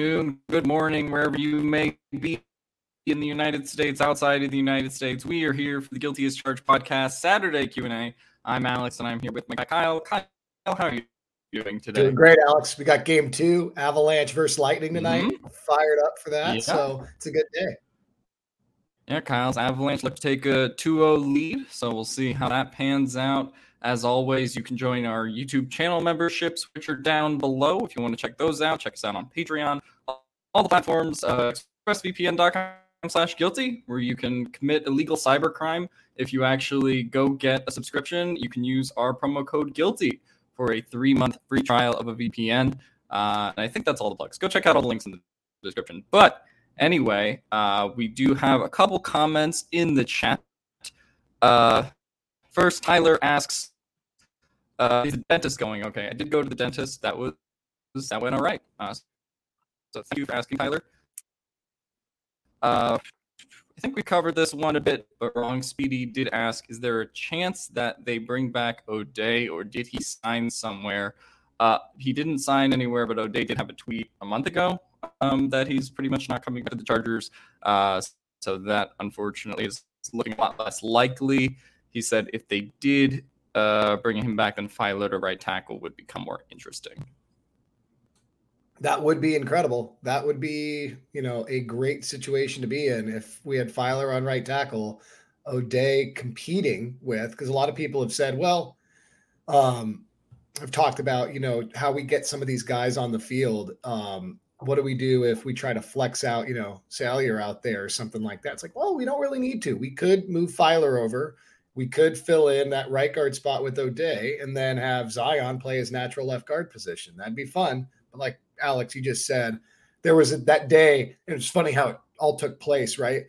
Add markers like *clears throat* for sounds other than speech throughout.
Afternoon, good morning, wherever you may be in the United States, outside of the United States. We are here for the Guilty as Charged podcast, Saturday Q&A. I'm Alex, and I'm here with my guy Kyle. Kyle, how are you doing today? Doing great, Alex. We got game two, Avalanche versus Lightning tonight. Mm-hmm. Fired up for that, yeah. so it's a good day. Yeah, Kyle's Avalanche look to take a 2-0 lead, so we'll see how that pans out. As always, you can join our YouTube channel memberships, which are down below. If you want to check those out, check us out on Patreon. All the platforms, uh, expressvpn.com slash guilty, where you can commit illegal cybercrime. If you actually go get a subscription, you can use our promo code guilty for a three month free trial of a VPN. Uh, and I think that's all the plugs. Go check out all the links in the description. But anyway, uh, we do have a couple comments in the chat. Uh, First, Tyler asks, uh, "Is the dentist going okay?" I did go to the dentist. That was that went all right. Uh, so thank you for asking, Tyler. Uh, I think we covered this one a bit, but wrong. Speedy did ask, "Is there a chance that they bring back Oday, or did he sign somewhere?" Uh, he didn't sign anywhere, but Oday did have a tweet a month ago um, that he's pretty much not coming back to the Chargers. Uh, so that unfortunately is looking a lot less likely. He said if they did uh, bring him back, then Feiler to right tackle would become more interesting. That would be incredible. That would be, you know, a great situation to be in if we had Feiler on right tackle, Oday competing with, because a lot of people have said, well, um, I've talked about, you know, how we get some of these guys on the field. Um, what do we do if we try to flex out, you know, Salyer out there or something like that? It's like, well, we don't really need to. We could move Feiler over we could fill in that right guard spot with Oday and then have Zion play his natural left guard position. That'd be fun. But like Alex, you just said, there was a, that day. It was funny how it all took place, right?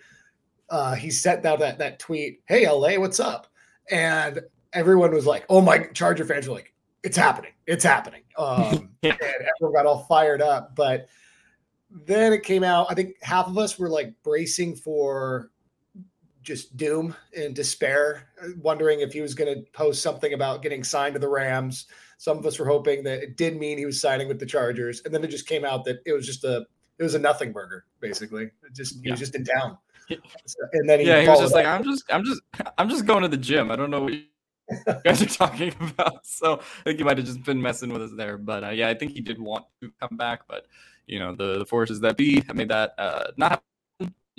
Uh, he sent out that that tweet, "Hey LA, what's up?" And everyone was like, "Oh my!" Charger fans were like, "It's happening! It's happening!" *laughs* Um, and everyone got all fired up. But then it came out. I think half of us were like bracing for just doom and despair, wondering if he was going to post something about getting signed to the Rams. Some of us were hoping that it did mean he was signing with the Chargers, and then it just came out that it was just a it was a nothing burger, basically. It just yeah. he was just in town, *laughs* and then he yeah, he was just like, "I'm just, I'm just, I'm just going to the gym. I don't know what you *laughs* guys are talking about." *laughs* So I think he might have just been messing with us there, but uh, yeah, I think he did want to come back, but you know, the the forces that be have made that uh, not happen.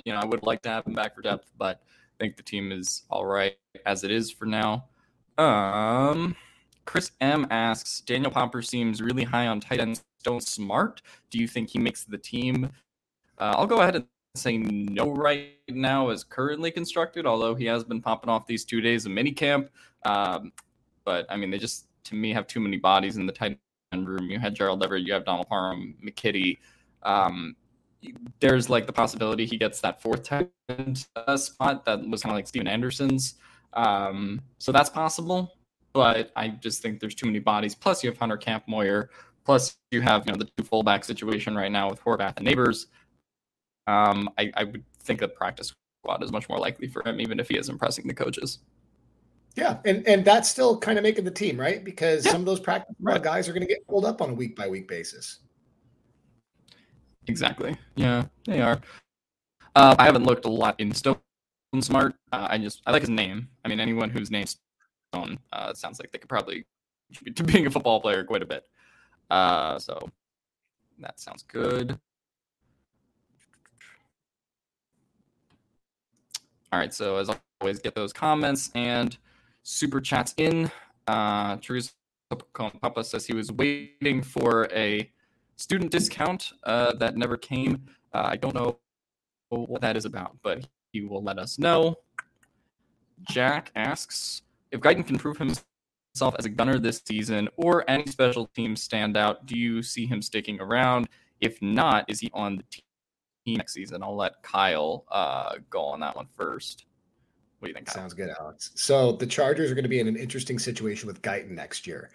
You know, I would like to have him back for depth, but I think the team is all right as it is for now. Um, Chris M asks Daniel Popper seems really high on tight end Stone Smartt. Do you think he makes the team? Uh, I'll go ahead and say no right now as currently constructed, although he has been popping off these two days of minicamp. Um, but I mean, they just to me have too many bodies in the tight end room. You had Gerald Everett, you have Donald Parham, McKitty. Um, there's like the possibility he gets that fourth tight end uh, spot that was kind of like Stephen Anderson's. Um, so that's possible, but I just think there's too many bodies. Plus, you have Hunter Kampmoyer. Plus, you have you know the two fullback situation right now with Horvath and Nabers. Um, I, I would think the practice squad is much more likely for him, even if he is impressing the coaches. Yeah, and and that's still kind of making the team, right? Because yeah. some of those practice right. guys are going to get pulled up on a week by week basis. Exactly. Yeah, they are. Uh, I haven't looked a lot in Stone Smartt. Uh, I just I like his name. I mean, anyone whose name's Stone uh, sounds like they could probably to *laughs* being a football player quite a bit. Uh, so that sounds good. All right. So as always, get those comments and super chats in. Uh, Teresa Papa says he was waiting for a student discount uh, that never came. Uh, I don't know what that is about, but he will let us know. Jack asks if Guyton can prove himself as a gunner this season or any special team standout, do you see him sticking around? If not, is he on the team next season? I'll let Kyle uh, go on that one first. What do you think? Kyle? Sounds good, Alex. So the Chargers are going to be in an interesting situation with Guyton next year.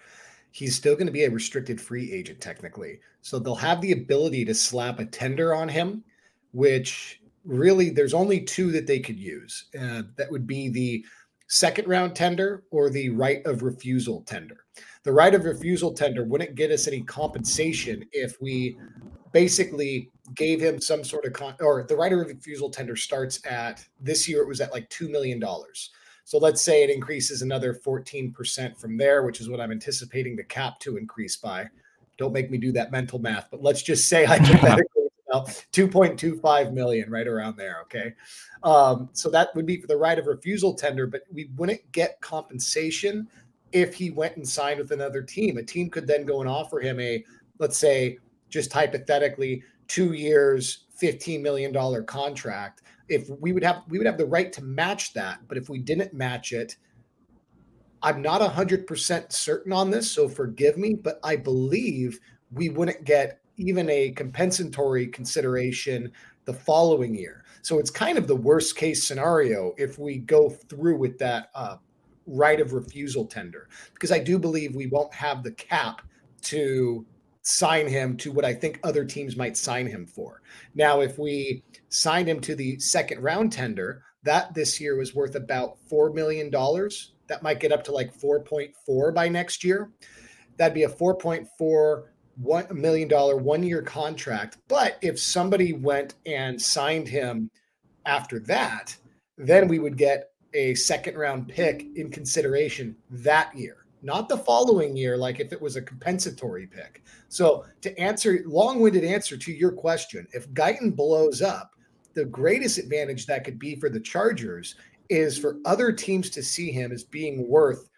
He's still going to be a restricted free agent technically. So they'll have the ability to slap a tender on him, which really there's only two that they could use. Uh, that would be the second round tender or the right of refusal tender. The right of refusal tender wouldn't get us any compensation if we basically gave him some sort of con or the right of refusal tender starts at this year it was at like $2 million. So let's say it increases another 14% from there, which is what I'm anticipating the cap to increase by. Don't make me do that mental math, but let's just say *laughs* hypothetically 2.25 million, right around there. Okay. Um, so that would be for the right of refusal tender, but we wouldn't get compensation if he went and signed with another team. A team could then go and offer him a, let's say, just hypothetically, two years, $15 million contract. If we would have we would have the right to match that, but if we didn't match it, I'm not 100% certain on this, so forgive me, but I believe we wouldn't get even a compensatory consideration the following year. So it's kind of the worst case scenario if we go through with that uh, right of refusal tender, because I do believe we won't have the cap to sign him to what I think other teams might sign him for. Now, if we signed him to the second round tender, that this year was worth about $4 million. That might get up to like 4.4 by next year. That'd be a 4.4 one million dollar one year contract. But if somebody went and signed him after that, then we would get a second round pick in consideration that year, not the following year, like if it was a compensatory pick. So to answer long winded answer to your question, if Guyton blows up, the greatest advantage that could be for the Chargers is for other teams to see him as being worth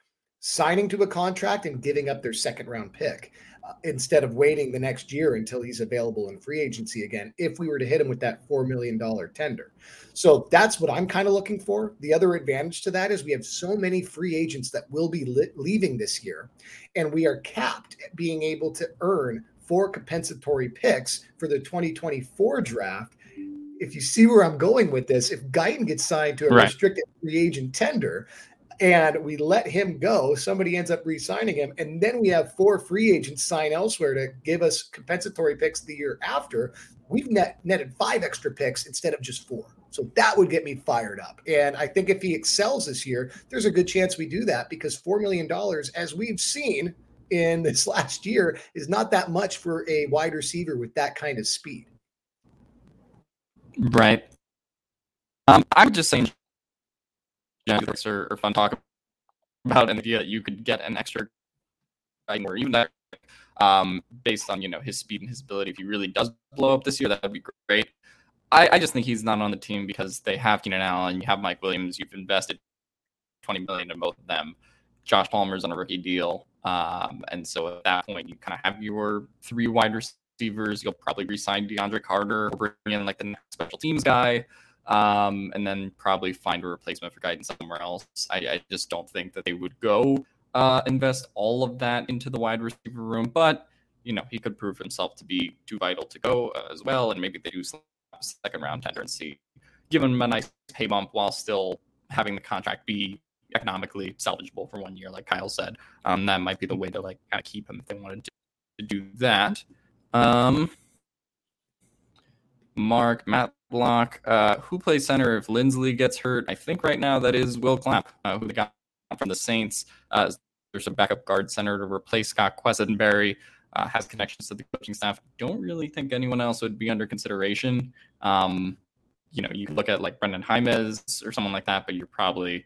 signing to a contract and giving up their second round pick uh, instead of waiting the next year until he's available in free agency again if we were to hit him with that $4 million tender. So that's what I'm kind of looking for. The other advantage to that is we have so many free agents that will be li- leaving this year, and we are capped at being able to earn four compensatory picks for the 2024 draft. If you see where I'm going with this, if Guyton gets signed to a right. restricted free agent tender, and we let him go. Somebody ends up re-signing him, and then we have four free agents sign elsewhere to give us compensatory picks the year after. We've net, netted five extra picks instead of just four. So that would get me fired up. And I think if he excels this year, there's a good chance we do that because $4 million, as we've seen in *laughs* this last year, is not that much for a wide receiver with that kind of speed. Right. Um, I'm just saying genetics are, are fun talk about, and the idea that you could get an extra or even that um, based on you know his speed and his ability. If he really does blow up this year, that would be great. I, I just think he's not on the team because they have Keenan Allen, you have Mike Williams, you've invested 20 million in both of them. Josh Palmer's on a rookie deal. Um, and so at that point, you kind of have your three wide receivers. You'll probably resign DeAndre Carter or bring in like the next special teams guy. Um, and then probably find a replacement for Guyton somewhere else. I, I just don't think that they would go uh, invest all of that into the wide receiver room, but you know he could prove himself to be too vital to go uh, as well, and maybe they do second round tender and see give him a nice pay bump while still having the contract be economically salvageable for one year, like Kyle said. Um, that might be the way to like kind of keep him if they wanted to, to do that. Um, Mark Matlock, uh, who plays center if Linsley gets hurt? I think right now that is Will Clapp, uh, who they got from the Saints. Uh, there's a backup guard center to replace Scott Quessenberry. Uh, has connections to the coaching staff. Don't really think anyone else would be under consideration. Um, you know, you look at like Brenden Jaimes or someone like that, but you're probably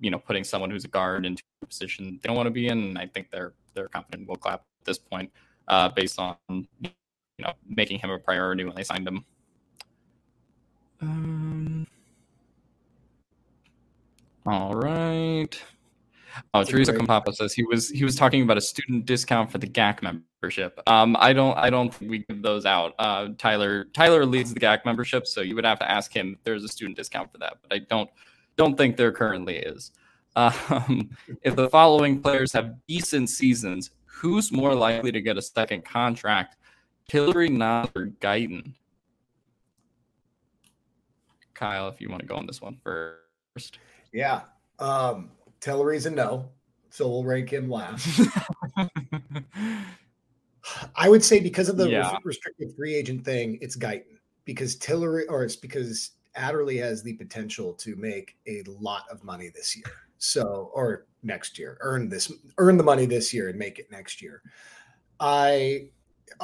you know putting someone who's a guard into a position they don't want to be in. I think they're they're confident Will Clapp at this point, uh, based on you know making him a priority when they signed him. Um. All right. Oh, That's Teresa Campapa says he was he was talking about a student discount for the GAC membership. Um, I don't I don't think we give those out. Uh, Tyler Tyler leads the GAC membership, so you would have to ask him if there's a student discount for that. But I don't don't think there currently is. Um, *laughs* if the following players have decent seasons, who's more likely to get a second contract? Tillery, Nas, or Guyton? Kyle, if you want to go on this one first. Yeah. Um, Tillery's a no, so we'll rank him last. *laughs* I would say because of the yeah. restricted free agent thing, it's Guyton because Tillery, or it's because Adderley has the potential to make a lot of money this year. So, or next year, earn this, earn the money this year and make it next year. I,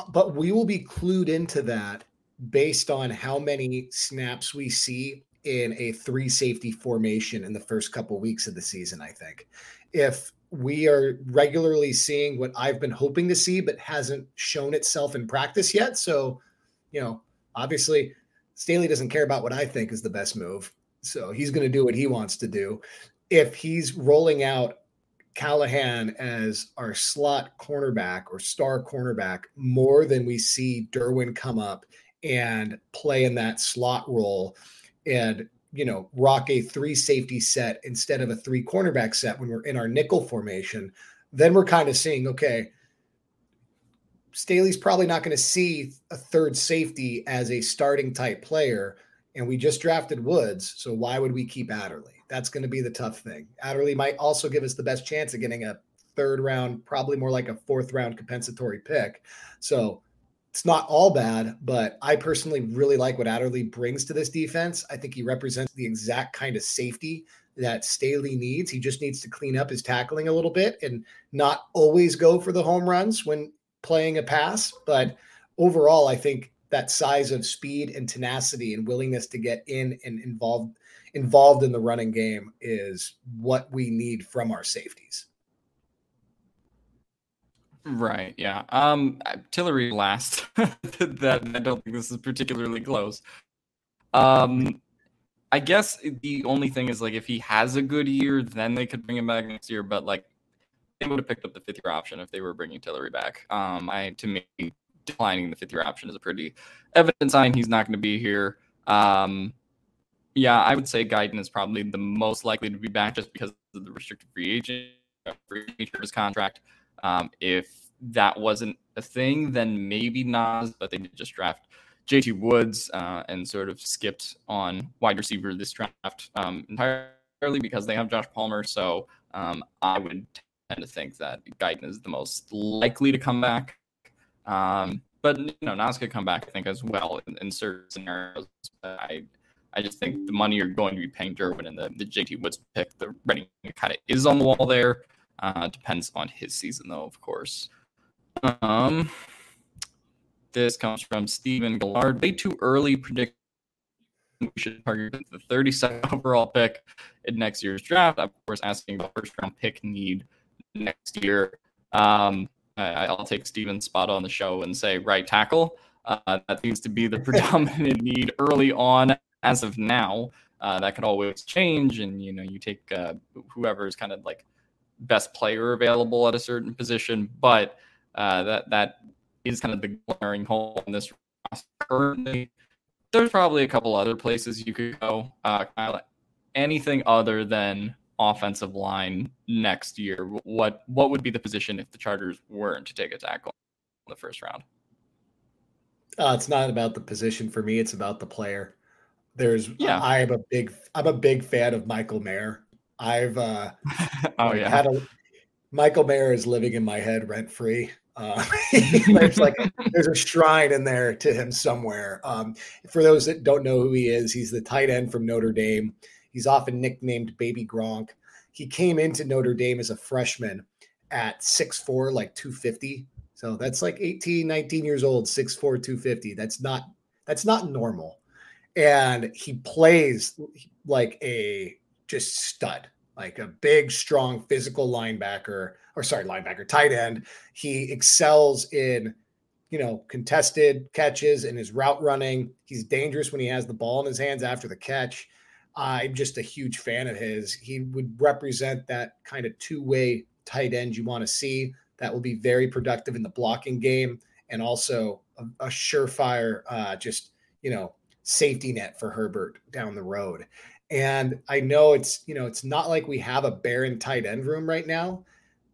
but we will be clued into that based on how many snaps we see in a three safety formation in the first couple of weeks of the season. I think if we are regularly seeing what I've been hoping to see, but hasn't shown itself in practice yet. So, you know, obviously Staley doesn't care about what I think is the best move. So he's going to do what he wants to do. If he's rolling out Callahan as our slot cornerback or star cornerback more than we see Derwin come up and play in that slot role and you know rock a three safety set instead of a three cornerback set when we're in our nickel formation then we're kind of seeing okay Staley's probably not going to see a third safety as a starting type player. And we just drafted Woods. So why would we keep Adderley? That's going to be the tough thing. Adderley might also give us the best chance of getting a third round, probably more like a fourth round compensatory pick. So it's not all bad, but I personally really like what Adderley brings to this defense. I think he represents the exact kind of safety that Staley needs. He just needs to clean up his tackling a little bit and not always go for the home runs when playing a pass, but overall, I think that size of speed and tenacity and willingness to get in and involved involved in the running game is what we need from our safeties. Right. Yeah. Um, Tillery last. *laughs* that I don't think this is particularly close. Um, I guess the only thing is like if he has a good year, then they could bring him back next year. But like they would have picked up the fifth year option if they were bringing Tillery back. Um, I to me declining the fifth year option is a pretty evident sign he's not going to be here. Um, yeah, I would say Guyton is probably the most likely to be back just because of the restricted free agent free nature of his contract. Um, if that wasn't a thing, then maybe Nas, but they did just draft JT Woods uh, and sort of skipped on wide receiver this draft um, entirely because they have Josh Palmer. So um, I would tend to think that Guyton is the most likely to come back. Um, but you know, Nas could come back, I think, as well in, in certain scenarios. I, I just think the money you're going to be paying Derwin and the, the JT Woods pick, the ready kind of is on the wall there. Uh, depends on his season, though, of course. Um, this comes from Stephen Gillard. Way too early predict we should target the 32nd overall pick in next year's draft. Of course, asking about first round pick need next year. Um, I, will take Steven's spot on the show and say right tackle. Uh, that seems to be the *laughs* predominant need early on as of now. Uh, that could always change, and you know, you take uh, whoever is kind of like best player available at a certain position, but uh, that that is kind of the glaring hole in this currently. There's probably a couple other places you could go. Uh, anything other than offensive line next year? What what would be the position if the Chargers weren't to take a tackle in the first round? Uh, it's not about the position for me; it's about the player. There's yeah. I am a big I'm a big fan of Michael Mayer. I've uh *laughs* oh yeah had a Michael Mayer is living in my head rent free. Uh, *laughs* *laughs* there's like there's a shrine in there to him somewhere. Um, for those that don't know who he is, he's the tight end from Notre Dame. He's often nicknamed Baby Gronk. He came into Notre Dame as a freshman at 6'4, like 250. So that's like 18, 19 years old, 6'4, 250. That's not that's not normal and he plays like a just stud, like a big, strong, physical linebacker, or sorry, linebacker, tight end. He excels in, you know, contested catches and his route running. He's dangerous when he has the ball in his hands after the catch. I'm just a huge fan of his. He would represent that kind of two way tight end you want to see. That will be very productive in the blocking game and also a, a surefire, uh, just, you know, safety net for Herbert down the road. And I know it's, you know, it's not like we have a barren tight end room right now,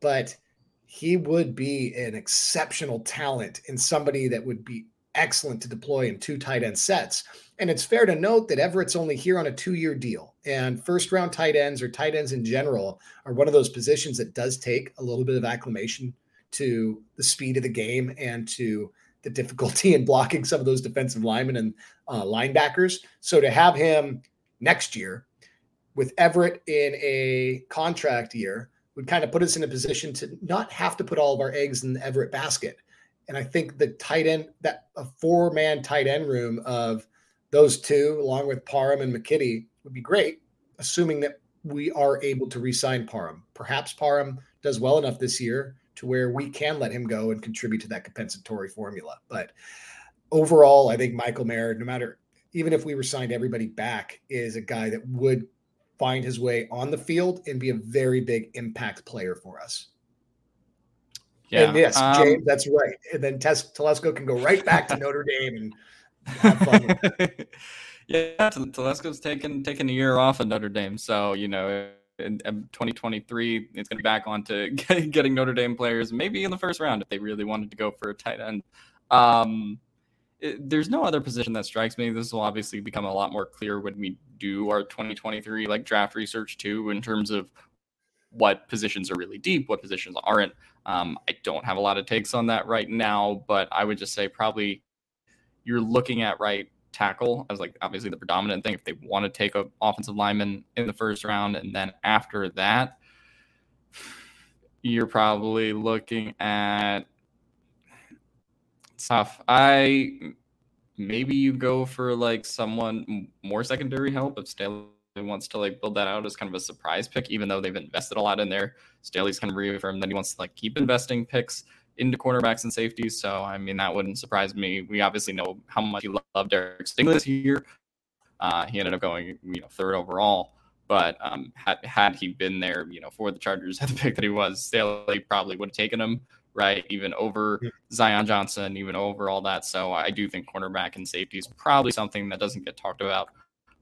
but he would be an exceptional talent and somebody that would be excellent to deploy in two tight end sets. And it's fair to note that Everett's only here on a two year deal. And first round tight ends or tight ends in general are one of those positions that does take a little bit of acclimation to the speed of the game and to the difficulty *laughs* in blocking some of those defensive linemen and uh, linebackers. So to have him next year with Everett in a contract year would kind of put us in a position to not have to put all of our eggs in the Everett basket. And I think the tight end, that a four man tight end room of those two, along with Parham and McKitty, would be great, assuming that we are able to re sign Parham. Perhaps Parham does well enough this year to where we can let him go and contribute to that compensatory formula. But overall, I think Michael Mayer, no matter even if we were signed everybody back, is a guy that would find his way on the field and be a very big impact player for us. Yeah. And yes, um, James, that's right. And then Tes- Telesco can go right back to Notre Dame and have fun. *laughs* yeah, Telesco's taken taken a year off of Notre Dame, so you know in, in 2023, it's going to be back onto *laughs* getting Notre Dame players, maybe in the first round if they really wanted to go for a tight end. Um, there's no other position that strikes me. This will obviously become a lot more clear when we do our 2023 like draft research too, in terms of what positions are really deep, what positions aren't. Um, I don't have a lot of takes on that right now, but I would just say probably you're looking at right tackle as like obviously the predominant thing if they want to take a offensive lineman in the first round and then after that you're probably looking at tough i maybe you go for like someone more secondary help if Staley wants to like build that out as kind of a surprise pick even though they've invested a lot in there Staley's kind of reaffirmed that he wants to like keep investing picks into cornerbacks and safeties. So, I mean, that wouldn't surprise me. We obviously know how much he loved Derek Stingley this year. Uh, he ended up going, you know, third overall. But um, had had he been there, you know, for the Chargers *laughs* at the pick that he was, Staley probably would have taken him, right? Even over Zion Johnson, even over all that. So I do think cornerback and safety is probably something that doesn't get talked about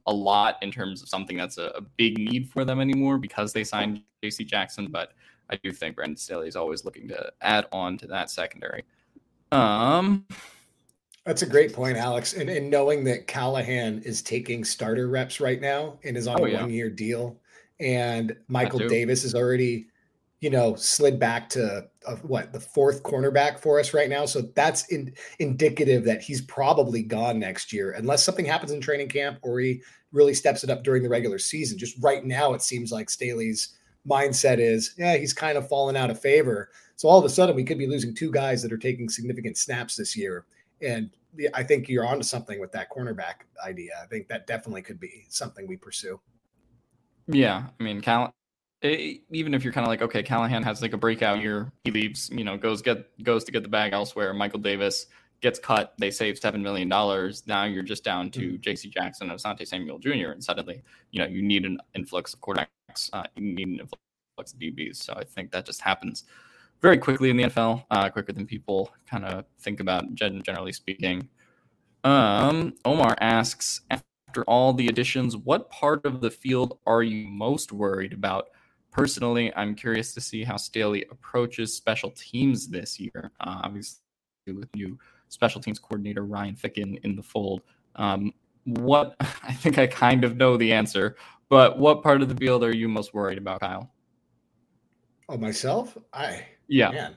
a lot in terms of something that's a, a big need for them anymore because they signed J.C. Jackson. But I do think Brandon Staley is always looking to add on to that secondary. Um, that's a great point, Alex. And, and knowing that Callahan is taking starter reps right now and is on oh, a yeah. one year deal, and Michael Davis is already, you know, slid back to uh, what the fourth cornerback for us right now. So that's in, indicative that he's probably gone next year, unless something happens in training camp or he really steps it up during the regular season. Just right now, it seems like Staley's mindset is, yeah, he's kind of fallen out of favor. So all of a sudden, we could be losing two guys that are taking significant snaps this year. And I think you're onto something with that cornerback idea. I think that definitely could be something we pursue. Yeah, I mean, Cal- even if you're kind of like, okay, Callahan has like a breakout year, he leaves, you know, goes get goes to get the bag elsewhere. Michael Davis gets cut, they save seven million dollars. Now you're just down to mm-hmm. J.C. Jackson and Asante Samuel Jr. And suddenly, you know, you need an influx of quarterbacks. Uh, you need an influx of DBs. So I think that just happens very quickly in the NFL, uh, quicker than people kind of think about. Generally speaking, um, Omar asks, after all the additions, what part of the field are you most worried about? Personally, I'm curious to see how Staley approaches special teams this year. Uh, obviously, with new special teams coordinator Ryan Ficken in the fold. Um, what *laughs* I think I kind of know the answer, but what part of the field are you most worried about, Kyle? Oh, myself? I yeah. Man.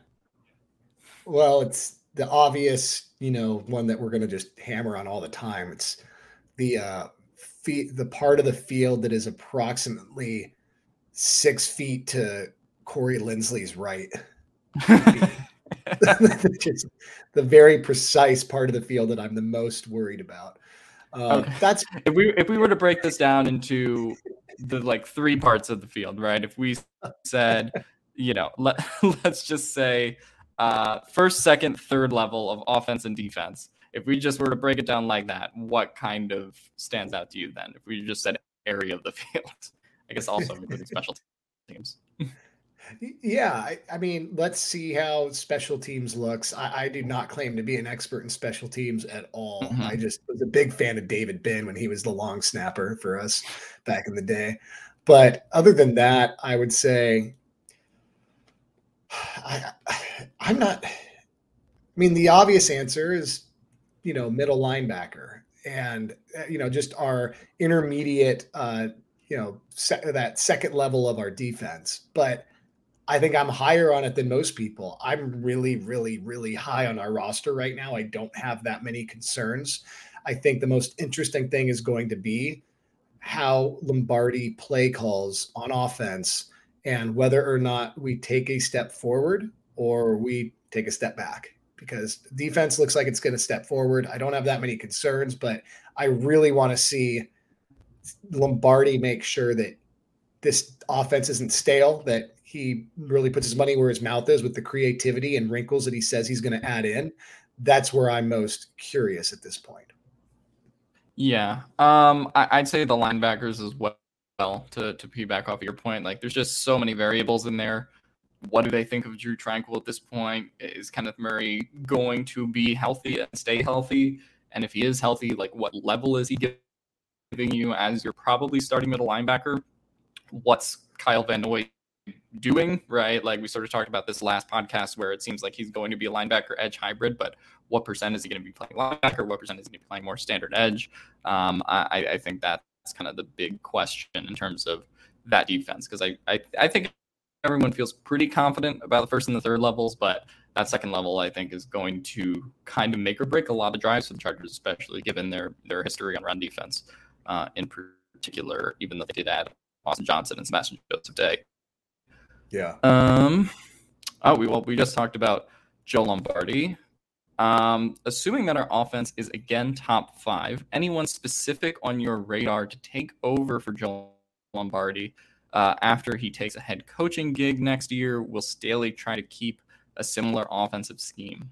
Well, it's the obvious, you know, one that we're going to just hammer on all the time. It's the uh, fe- the part of the field that is approximately six feet to Corey Linsley's right. *laughs* *laughs* Just the very precise part of the field that I'm the most worried about. Uh, okay. That's if we if we were to break this down into the like three parts of the field, right? If we said, you know, let *laughs* let's just say uh, first, second, third level of offense and defense. If we just were to break it down like that, what kind of stands out to you then? If we just said area of the field. I guess also including special teams. Yeah, I, I, mean, let's see how special teams looks. I, I, do not claim to be an expert in special teams at all. Mm-hmm. I just was a big fan of David Binn when he was the long snapper for us back in the day. But other than that, I would say I, I'm not. I mean, the obvious answer is, you know, middle linebacker, and uh, you know, just our intermediate uh, you know that second level of our defense but i think i'm higher on it than most people. I'm really really really high on our roster right now. I don't have that many concerns. I think the most interesting thing is going to be how lombardi play calls on offense and whether or not we take a step forward or we take a step back because defense looks like it's going to step forward. I don't have that many concerns but i really want to see Lombardi makes sure that this offense isn't stale, that he really puts his money where his mouth is with the creativity and wrinkles that he says he's going to add in. That's where I'm most curious at this point. Yeah. Um, I, would say the linebackers as well. To to piggyback off of your point, like there's just so many variables in there. What do they think of Drue Tranquill at this point? Is Kenneth Murray going to be healthy and stay healthy? And if he is healthy, like what level is he giving you as your probably starting middle linebacker. What's Kyle Van Noy doing, right? Like we sort of talked about this last podcast where it seems like he's going to be a linebacker edge hybrid, but what percent is he going to be playing linebacker? What percent is he going to be playing more standard edge? Um, I, I think that's kind of the big question in terms of that defense because I, I, I think everyone feels pretty confident about the first and the third levels, but that second level I think is going to kind of make or break a lot of drives for the Chargers, especially given their their history on run defense uh, in particular, even though they did add Austin Johnson and Sebastian Joseph Day. Yeah. Um. Oh, we well we just talked about Joe Lombardi. Um, assuming that our offense is again top five, anyone specific on your radar to take over for Joe Lombardi uh, after he takes a head coaching gig next year? Will Staley try to keep a similar offensive scheme?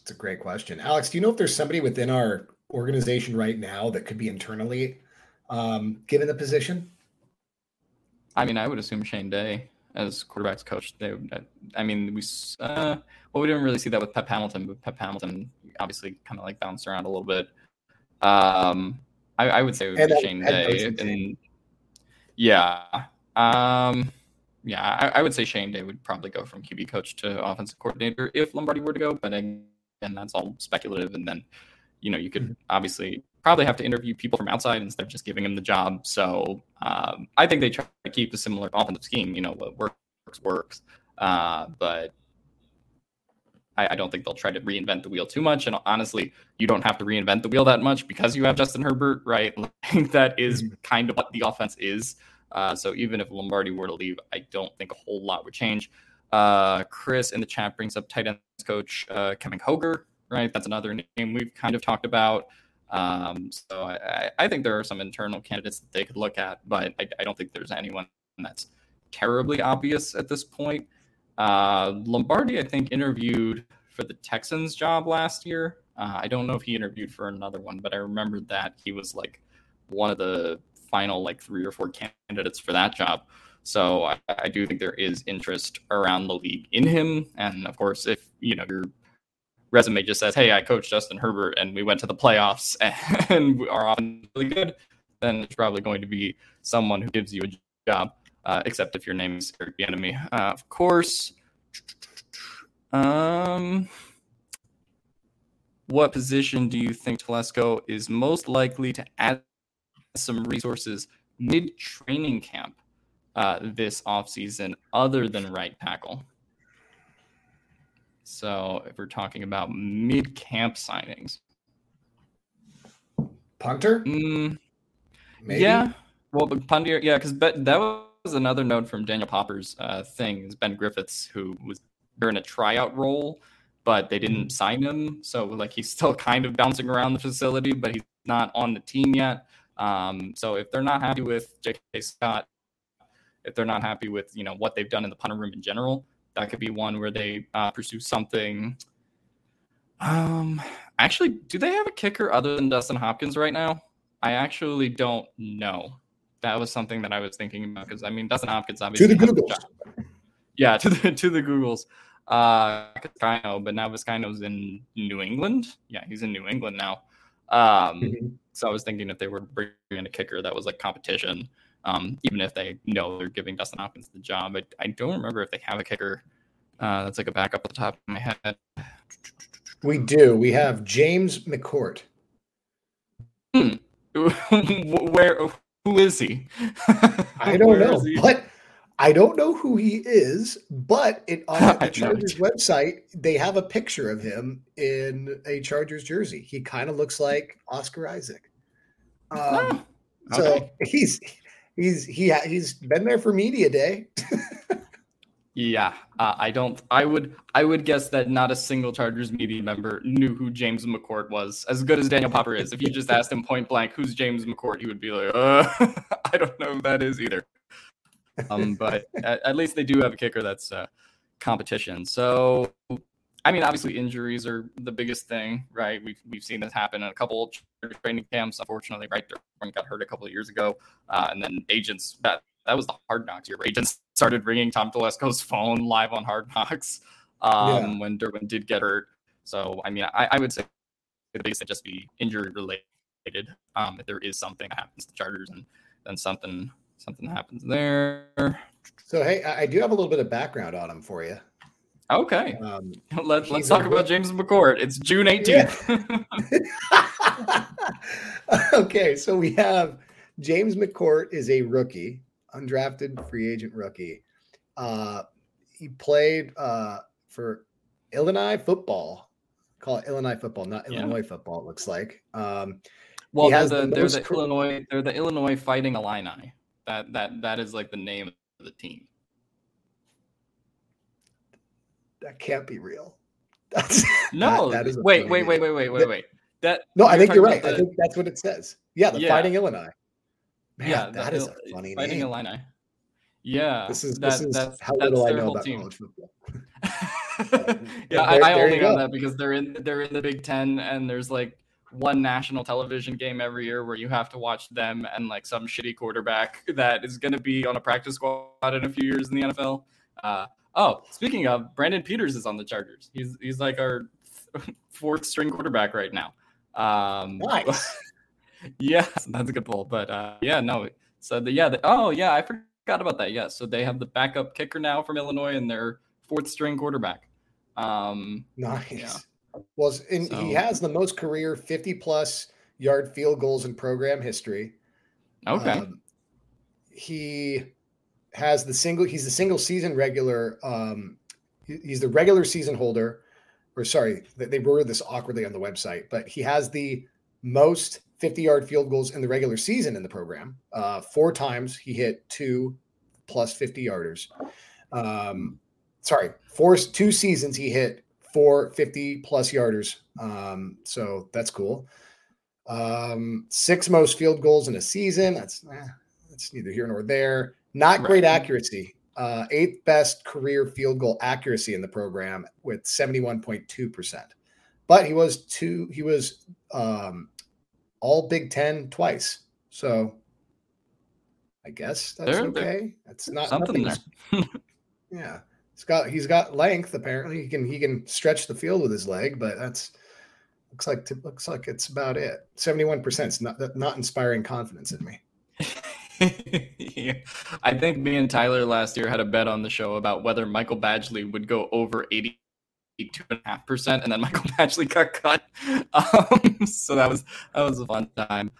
It's a great question, Alex. Do you know if there's somebody within our organization right now that could be internally um, given the position? I mean, I would assume Shane Day as quarterbacks coach. They, I mean, we uh, well, we didn't really see that with Pep Hamilton, but Pep Hamilton obviously kind of like bounced around a little bit. Um, I, I would say would and Shane Day, and yeah, um, yeah, I, I, would say Shane Day would probably go from QB coach to offensive coordinator if Lombardi were to go, but again, that's all speculative, and then you know, you could mm-hmm. obviously probably have to interview people from outside instead of just giving them the job. So um, I think they try to keep a similar offensive scheme. You know, what works works, uh, but I, I, don't think they'll try to reinvent the wheel too much. And honestly, you don't have to reinvent the wheel that much because you have Justin Herbert, right? *laughs* Like, that is mm-hmm. kind of what the offense is. Uh, so even if Lombardi were to leave, I don't think a whole lot would change. Uh, Chris in the chat brings up tight ends coach uh, Kevin Hoger right? That's another name we've kind of talked about. Um, so I, I, think there are some internal candidates that they could look at, but I, I don't think there's anyone that's terribly obvious at this point. Uh, Lombardi, I think, interviewed for the Texans job last year. Uh, I don't know if he interviewed for another one, but I remember that he was like one of the final like three or four candidates for that job. So I, I, do think there is interest around the league in him. And of course, if you know your resume just says, "Hey, I coached Justin Herbert and we went to the playoffs *laughs* and we are on really good," then it's probably going to be someone who gives you a job. Uh, except if your name is Eric Bieniemy, uh, of course. Um, what position do you think Telesco is most likely to add some resources mid training camp uh, this offseason other than right tackle? So if we're talking about mid camp signings, punter, mm, yeah, well, punter, yeah, because that was another note from Daniel Popper's uh, thing is Ben Griffiths, who was in a tryout role, but they didn't sign him, so like he's still *laughs* kind of bouncing around the facility, but he's not on the team yet. Um, so if they're not happy with J.K. Scott, if they're not happy with you know what they've done in the punter room in general, that could be one where they uh, pursue something. Um, actually, do they have a kicker other than Dustin Hopkins right now? I actually don't know. That was something that I was thinking about because I mean Dustin Hopkins obviously to the Googles. Yeah, *laughs* to the to the Googles. Uh, but now Vizcaino's in New England. Yeah, he's in New England now. Um, mm-hmm. so I was thinking if they were bringing in a kicker that was like competition, um, even if they know they're giving Dustin Hopkins the job. I, I don't remember if they have a kicker uh, that's like a backup at the top of my head. We do. We have James McCourt. Hmm. *laughs* Where? Who is he? I don't know, but I don't know who he is. But it, on *laughs* the Chargers website, they have a picture of him in a Chargers jersey. He kind of looks like Oscar Isaac. Um, oh, okay. So *laughs* he's he's he he's been there for media day. yeah, uh, I don't. I would I would guess that not a single Chargers media member knew who James McCourt was. As good as Daniel Popper is, if you just asked him point blank, "Who's James McCourt?" he would be like, uh, *laughs* "I don't know who that is either." Um, but at, at, least they do have a kicker that's uh, competition. So I mean, obviously injuries are the biggest thing, right? We've we've seen this happen in a couple training camps. Unfortunately, right, one got hurt a couple of years ago, uh, and then agents that that was the hard knocks year. Agents started ringing Tom Telesco's *laughs* phone live on Hard Knocks um, yeah. when Derwin did get hurt. So I mean, I, I would say the biggest thing just be injury related. Um, if there is something that happens to Chargers, and then something something happens there. So hey, I do have a little bit of background on him for you. Okay. Um, *laughs* Let, let's talk about James McCourt. It's June 18th. Yeah. *laughs* *laughs* okay, so we have James McCourt is a rookie, undrafted free agent rookie. Uh, he played uh, for Illinois football. Call it Illinois football, not Illinois yeah. football. It looks like. Um, well, they're the, the they're the Illinois. They're the Illinois Fighting Illini. That that that is like the name of the team. That can't be real. *laughs* That's no. That, that is wait, wait, wait, wait, wait, wait, wait. That no, I think you're right. The, I think that's what it says. Yeah, the yeah. Fighting Illini. Man, yeah, that the, is a funny name. Fighting name. Illini. Yeah, this is that, this is that's, how little I know about team. college football. *laughs* yeah, there, I, I only know that because they're in they're in the Big Ten, and there's like one national television game every year where you have to watch them and like some shitty quarterback that is going to be on a practice squad in a few years in the NFL. Uh, Oh, speaking of, Brandon Peters is on the Chargers. He's he's like our *laughs* fourth string quarterback right now. Um, nice. *laughs* yeah, *laughs* that's a good pull. But uh, yeah, no. So the, yeah, the, oh yeah, I forgot about that. Yeah, so they have the backup kicker now from Illinois and their fourth string quarterback. Um, nice. Yeah. Was in, so, he has the most career 50 plus yard field goals in program history. Okay. Um, he has the single. He's the single season regular. Um, he's the regular season holder, or sorry, they worded this awkwardly on the website, but he has the most 50 yard field goals in the regular season in the program. Uh, four times he hit two plus 50 yarders. Um, sorry, four two seasons he hit four 50 plus yarders. Um, so that's cool. Um, six most field goals in a season. That's eh, that's neither here nor there. Not right. great accuracy. uh, eighth best career field goal accuracy in the program with 71.2%. But he was two, he was um, all Big Ten twice. So I guess that's there, okay. That's not something there. *laughs* yeah. He's got he's got length apparently. He can he can stretch the field with his leg, but that's looks like looks like it's about it. 71% is not not inspiring confidence in me. *laughs* *laughs* yeah. I think me and Tyler last year had a bet on the show about whether Michael Badgley would go over 82.5%, and then Michael *laughs* Badgley got cut. Um, so that was that was a fun time.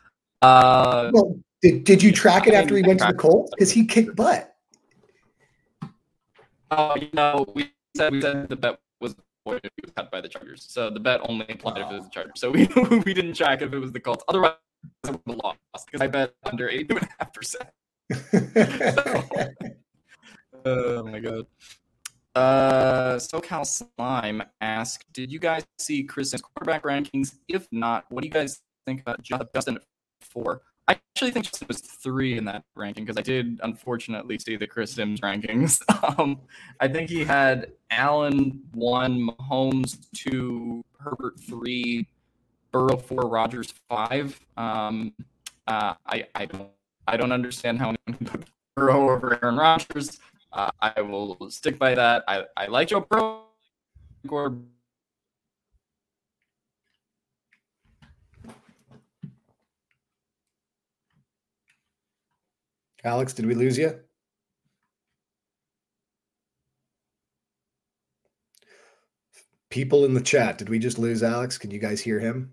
Uh, well, did, did you track it after he went to the Colts? Because he kicked butt. Oh, you know, we said we said the bet was was cut by the Chargers. So the bet only applied oh. if it was the Chargers. So we *laughs* we didn't track if it was the Colts. Otherwise, I would have lost because I bet under eight and a half percent. *laughs* Oh my god. Uh, SoCal Slime asked, "Did you guys see Kristen's quarterback rankings? If not, what do you guys think about Justin four? I actually think Justin was three in that ranking because I did unfortunately see the Chris Sims rankings. *laughs* Um, I think he had Allen one, Mahomes two, Herbert three, Burrow four, Rodgers five. Um, uh, I I don't I don't understand how anyone can put Burrow over Aaron Rodgers. Uh, I will stick by that. I, I like Joe Burrow. Alex, did we lose you? People in the chat, did we just lose Alex? Can you guys hear him?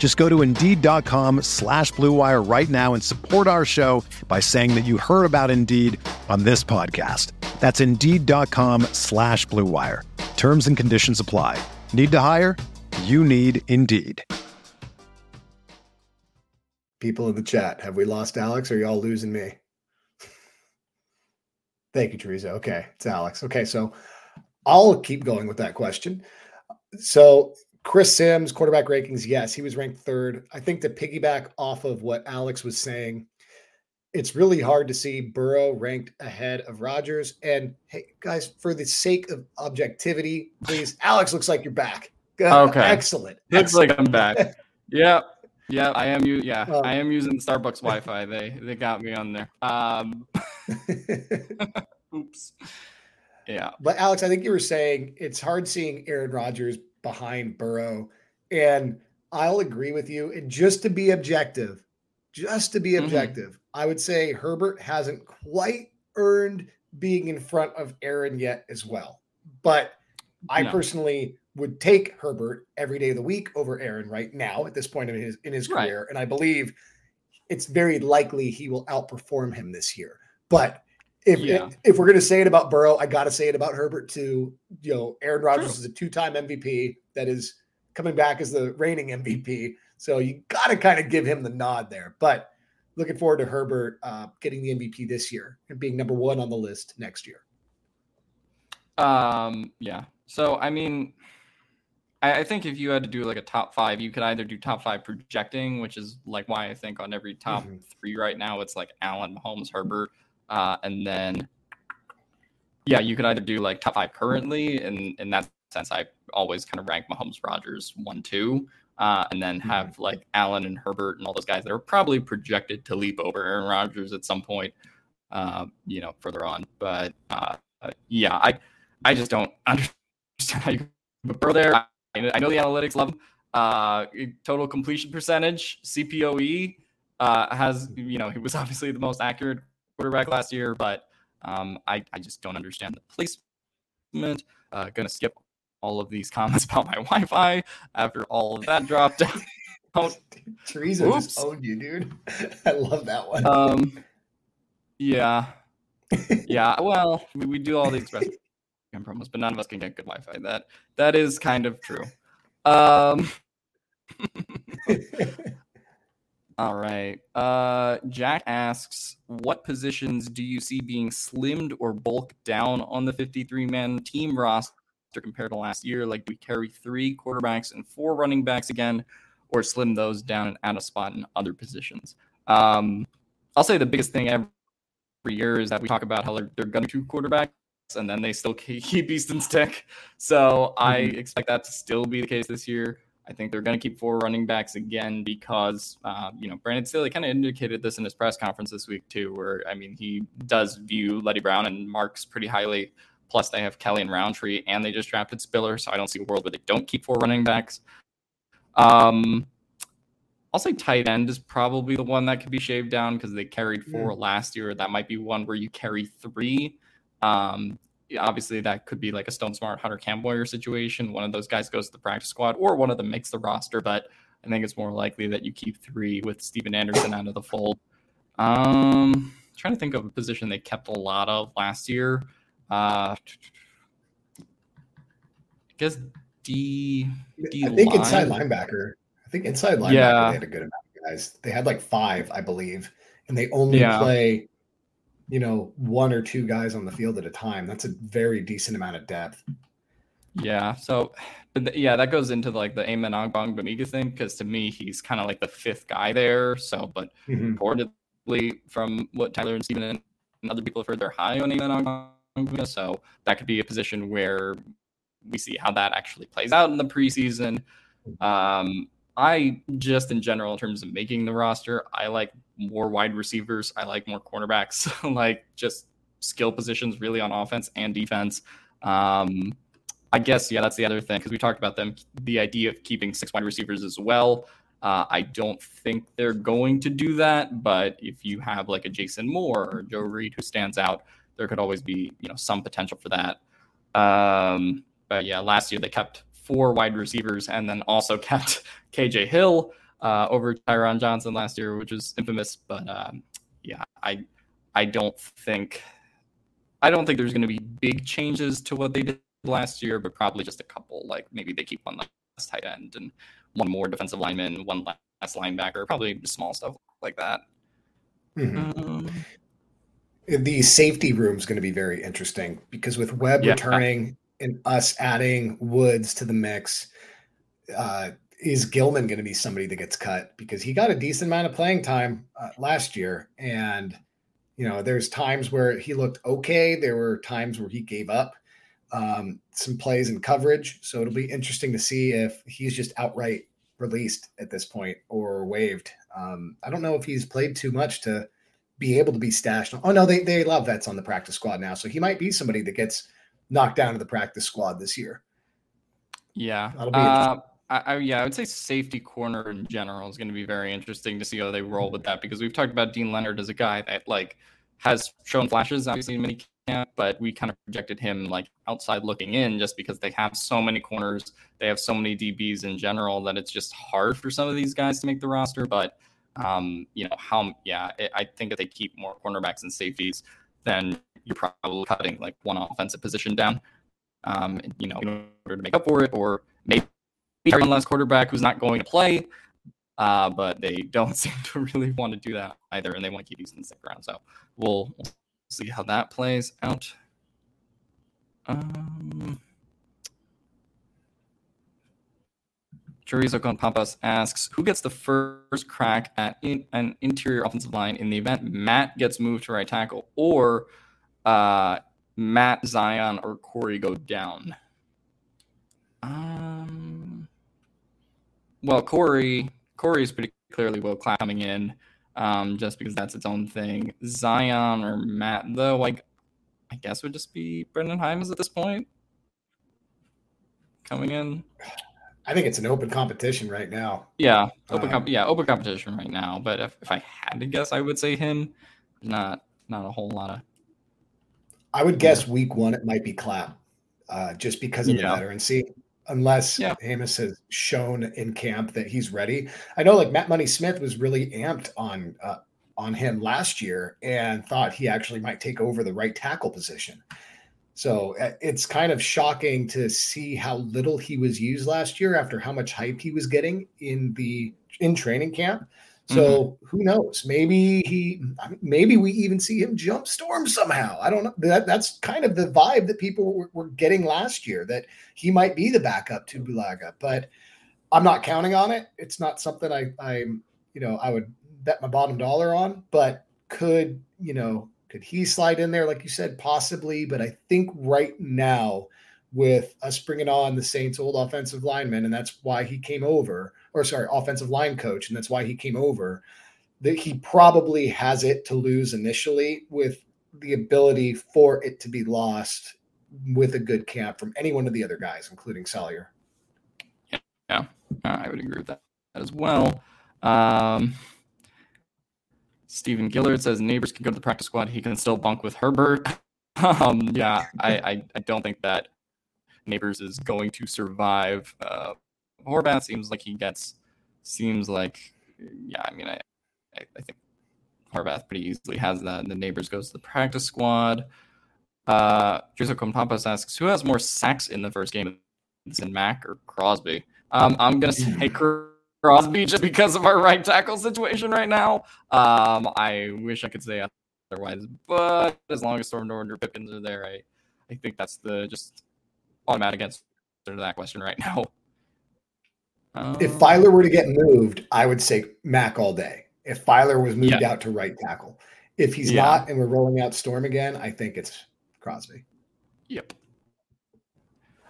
Just go to Indeed.com slash BlueWire right now and support our show by saying that you heard about Indeed on this podcast. That's Indeed.com slash BlueWire. Terms and conditions apply. Need to hire? You need Indeed. People in the chat, have we lost Alex or are y'all losing me? *laughs* Thank you, Teresa. Okay, it's Alex. Okay, so I'll keep going with that question. So Chris Sims, quarterback rankings, yes, he was ranked third. I think to piggyback off of what Alex was saying, it's really hard to see Burrow ranked ahead of Rodgers. And hey, guys, for the sake of objectivity, please, Alex looks like you're back. *laughs* Okay, excellent. Looks like I'm back. yeah, yeah, I am. You, yeah, um, *laughs* I am using Starbucks Wi-Fi. They they got me on there. Um, *laughs* oops. Yeah, but Alex, I think you were saying it's hard seeing Aaron Rodgers behind Burrow. And I'll agree with you. And just to be objective, just to be mm-hmm. objective, mm-hmm. I would say Herbert hasn't quite earned being in front of Aaron yet as well. But I no. personally would take Herbert every day of the week over Aaron right now at this point in his in his career. Right. And I believe it's very likely he will outperform him this year. But if yeah. if, if, we're going to say it about Burrow, I got to say it about Herbert too. You know, Aaron Rodgers True. is a two-time MVP that is coming back as the reigning MVP. So you got to kind of give him the nod there. But looking forward to Herbert uh, getting the MVP this year and being number one on the list next year. Um. Yeah. So I mean, I, I think if you had to do like a top five, you could either do top five projecting, which is like why I think on every top mm-hmm. three right now it's like Allen, Mahomes, Herbert uh, and then, yeah, you can either do like top five currently, and in that sense, I always kind of rank Mahomes, Rodgers one, two. uh, and then Mm-hmm. have like Allen and Herbert and all those guys that are probably projected to leap over Aaron Rodgers at some point, uh, you know, further on. But uh, yeah, I I just don't *laughs* understand how you put there. I, I know the analytics love him. Uh, total completion percentage, CPOE, uh, has you know he was *laughs* obviously the most accurate quarterback last year, but um, I I just don't understand the placement. Uh, gonna skip all of these comments *laughs* about my Wi-Fi after all of that dropped out. *laughs* Teresa Oops. just owned you, dude. *laughs* I love that one. Um, yeah, yeah. Well, we, we do all the express promos, but none of us can get good Wi-Fi. That that is kind of true. Um. All right. Uh, Jack asks, what positions do you see being slimmed or bulked down on the 53 man team roster compared to last year? Like, do we carry three quarterbacks and four running backs again, or slim those down and add a spot in other positions? Um, I'll say the biggest thing every year is that we talk about how they're, they're going to two quarterbacks and then they still *laughs* keep Easton Stick. So I expect that to still be the case this year. I think they're going to keep four running backs again because, uh, you know, Brandon Staley kind of indicated this in his press conference this week, too, where, I mean, he does view Leddie Brown and Marks pretty highly. Plus, they have Kelley and Rountree, and they just drafted Spiller. So I don't see a world where they don't keep four running backs. Um, I'll say tight end is probably the one that could be shaved down because they carried four last year. That might be one where you carry three. Um, obviously that could be like a Stone Smartt Hunter Kampmoyer situation. One of those guys goes to the practice squad, or one of them makes the roster. But I think it's more likely that you keep three with Stephen Anderson out of the fold. Um, trying to think of a position they kept a lot of last year. Uh, I guess D. D I think line. inside linebacker. I think inside linebacker Yeah. they had a good amount of guys. They had like five, I believe, and they only Yeah. play, you know, one or two guys on the field at a time. That's a very decent amount of depth. Yeah. So, but th- yeah, that goes into like the Amen Ogbongbemiga thing because to me he's kind of like the fifth guy there. So, but Mhm. reportedly from what Tyler and Steven and other people have heard, they're high on Amen Ogbong. So that could be a position where we see how that actually plays out in the preseason. Um, I just in general, in terms of making the roster, I like more wide receivers. I like more cornerbacks, *laughs* like just skill positions really on offense and defense. Um, I guess yeah, that's the other thing because we talked about them. The idea of keeping six wide receivers as well. Uh, I don't think they're going to do that, but if you have like a Jason Moore or Joe Reed who stands out, there could always be you know some potential for that. Um, but yeah, last year they kept four wide receivers and then also *laughs* kept KJ Hill uh, over Tyron Johnson last year, which is infamous. But um, yeah, I I don't think I don't think there's going to be big changes to what they did last year, but probably just a couple. Like maybe they keep one less tight end and one more defensive lineman, one less linebacker, probably small stuff like that. Mhm. Um, The safety room is going to be very interesting because with Webb Yeah. returning and us adding Woods to the mix, uh, is Gilman going to be somebody that gets cut because he got a decent amount of playing time uh, last year, and you know there's times where he looked okay. There were times where he gave up um, some plays and coverage. So it'll be interesting to see if he's just outright released at this point or waived. Um, I don't know if he's played too much to be able to be stashed. Oh no, they they love vets on the practice squad now, so he might be somebody that gets knocked down to the practice squad this year. Yeah. That'll be Uh, I, I, yeah, I would say safety corner in general is going to be very interesting to see how they roll with that because we've talked about Deane Leonard as a guy that like has shown flashes, obviously in many camp, but we kind of projected him like outside looking in just because they have so many corners, they have so many DBs in general that it's just hard for some of these guys to make the roster. But um, you know how, yeah, I I think if they keep more cornerbacks and safeties, then you're probably cutting like one offensive position down um, you know, in order to make up for it, or maybe one less quarterback who's not going to play. Uh, but they don't *laughs* seem to really want to do that either, and they want to keep in the second round. So we'll, we'll see how that plays out. Um, Chorizo con Pampas asks, "Who gets the first crack at in, an interior offensive line in the event Matt gets moved to right tackle, or uh, Matt Zion or Corey go down?" Um, well, Corey Corey is pretty clearly Will Clapp coming in, um, just because that's its own thing. Zion or Matt, though, like I guess would just be Brenden Jaimes at this point coming in. I think it's an open competition right now. Yeah, open um, comp- yeah, open competition right now. But if, if I had to guess, I would say him. Not not a whole lot of. I would guess week one it might be Clapp, uh, just because of yeah. the veterancy. Unless yeah. Jaimes has shown in camp that he's ready. I know, like Matt Money Smith was really amped on uh, on him last year and thought he actually might take over the right tackle position. So uh, it's kind of shocking to see how little he was used last year after how much hype he was getting in the in training camp. So mm-hmm. who knows? Maybe he, maybe we even see him jump storm somehow. I don't know. That that's kind of the vibe that people were, were getting last year that he might be the backup to Bulaga, but I'm not counting on it. It's not something I, I'm, you know, I would bet my bottom dollar on. But could you know could he slide in there, like you said, possibly? But I think right now, with us bringing on the Saints' old offensive lineman, and that's why he came over, or sorry, offensive line coach, and that's why he came over, that he probably has it to lose initially with the ability for it to be lost with a good camp from any one of the other guys, including Salyer. Yeah, I would agree with that as well. Um, Stephen Gillard says Nabers can go to the practice squad. He can still bunk with Herbert. *laughs* um, yeah, I, I, I, don't think that Nabers is going to survive. Uh, Horvath seems like he gets, seems like, yeah, I mean, I, I, I think Horvath pretty easily has that. And the Nabers goes to the practice squad. Uh, Drizzle Compampas asks, who has more sacks in the first game? It Mack or Crosby? Um, I'm going to say *clears throat* Crosby just because of our right tackle situation right now. Um, I wish I could say otherwise, but as long as Storm Norton or Pipkins are there, I, I think that's the just automatic answer to that question right now. Um, if Feiler were to get moved, I would say Mack all day. If Feiler was moved yeah. out to right tackle, if he's yeah. not and we're rolling out Storm again, I think it's Crosby. Yep.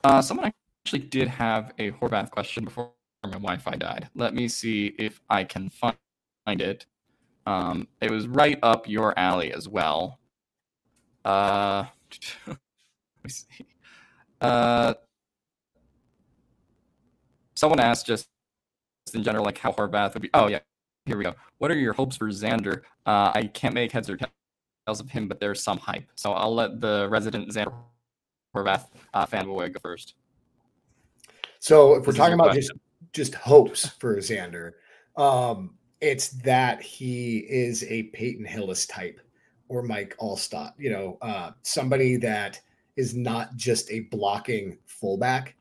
Uh, someone actually did have a Horvath question before my Wi-Fi died. Let me see if I can find it. Um, it was right up your alley as well. Uh, *laughs* let me see. Uh, someone asked just in general, like how Horvath would be. Oh yeah, here we go. What are your hopes for Xander? Uh, I can't make heads or tails of him, but there's some hype. So I'll let the resident Xander Horvath uh, fanboy go first. So if we're talking about just just hopes for Xander. Um, it's that he is a Peyton Hillis type or Mike Alstott, you know, uh, somebody that is not just a blocking fullback.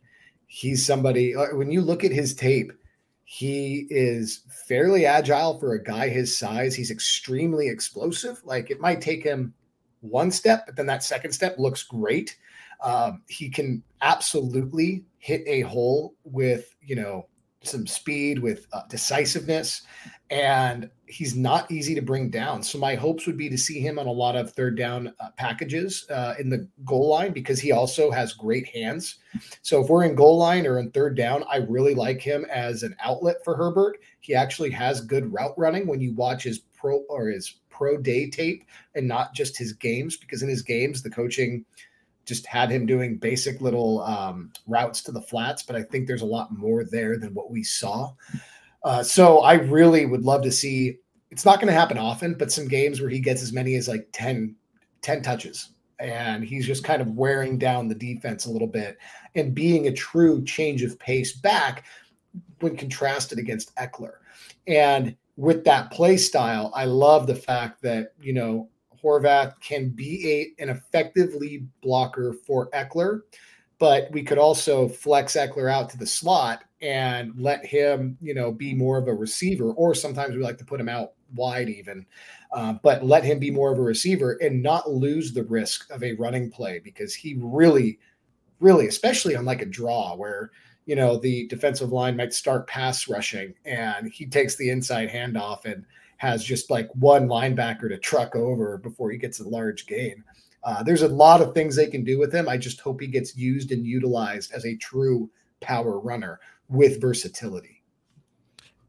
He's somebody, uh, when you look at his tape, he is fairly agile for a guy his size. He's extremely explosive. Like it might take him one step, but then that second step looks great. Um, he can absolutely hit a hole with, you know, some speed with uh, decisiveness and he's not easy to bring down. So my hopes would be to see him on a lot of third down uh, packages uh, in the goal line because he also has great hands. So if we're in goal line or in third down i really like him as an outlet for herbert. He actually has good route running when you watch his pro or his pro day tape and not just his games because in his games the coaching just had him doing basic little um, routes to the flats, but I think there's a lot more there than what we saw. Uh, so I really would love to see. It's not going to happen often, but some games where he gets as many as like 10, 10 touches and he's just kind of wearing down the defense a little bit and being a true change of pace back when contrasted against Ekeler. And with that play style, I love the fact that, you know, Horvath can be a, an effective lead blocker for Ekeler, but we could also flex Ekeler out to the slot and let him, you know, be more of a receiver. Or sometimes we like to put him out wide, even, uh, but let him be more of a receiver and not lose the risk of a running play because he really, really, especially on like a draw where you know the defensive line might start pass rushing and he takes the inside handoff and has just like one linebacker to truck over before he gets a large gain. Uh, there's a lot of things they can do with him. I just hope he gets used and utilized as a true power runner with versatility.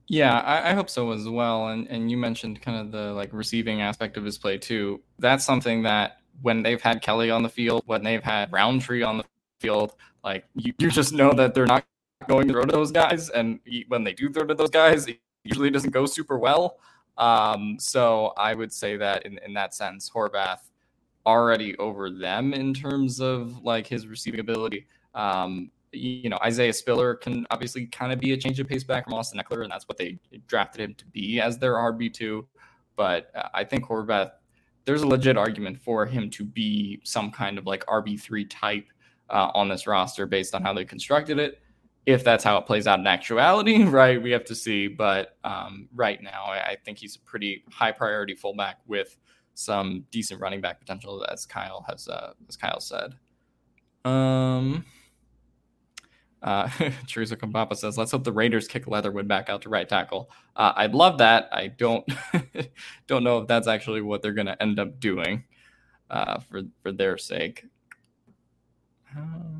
Yeah, I, I, hope so as well. And and you mentioned kind of the like receiving aspect of his play too. That's something that when they've had Kelley on the field, when they've had Rountree on the field, like you, you just know that they're not going to throw to those guys. And when they do throw to those guys, it usually doesn't go super well. Um, so I would say that in, in that sense, Horvath already over them in terms of like his receiving ability. Um, you know, Isaiah Spiller can obviously kind of be a change of pace back from Austin Ekeler, and that's what they drafted him to be as their RB2. But uh, I think Horvath, there's a legit argument for him to be some kind of like RB3 type uh, on this roster based on how they constructed it. If that's how it plays out in actuality, *laughs* right, we have to see. But um, right now, I, I think he's a pretty high priority fullback with some decent running back potential, as Kyle has uh, as Kyle said. Um, uh, *laughs* Teresa Kambapa says, "Let's hope the Raiders kick Leatherwood back out to right tackle." Uh, I'd love that. I don't *laughs* don't know if that's actually what they're going to end up doing uh, for for their sake. Um,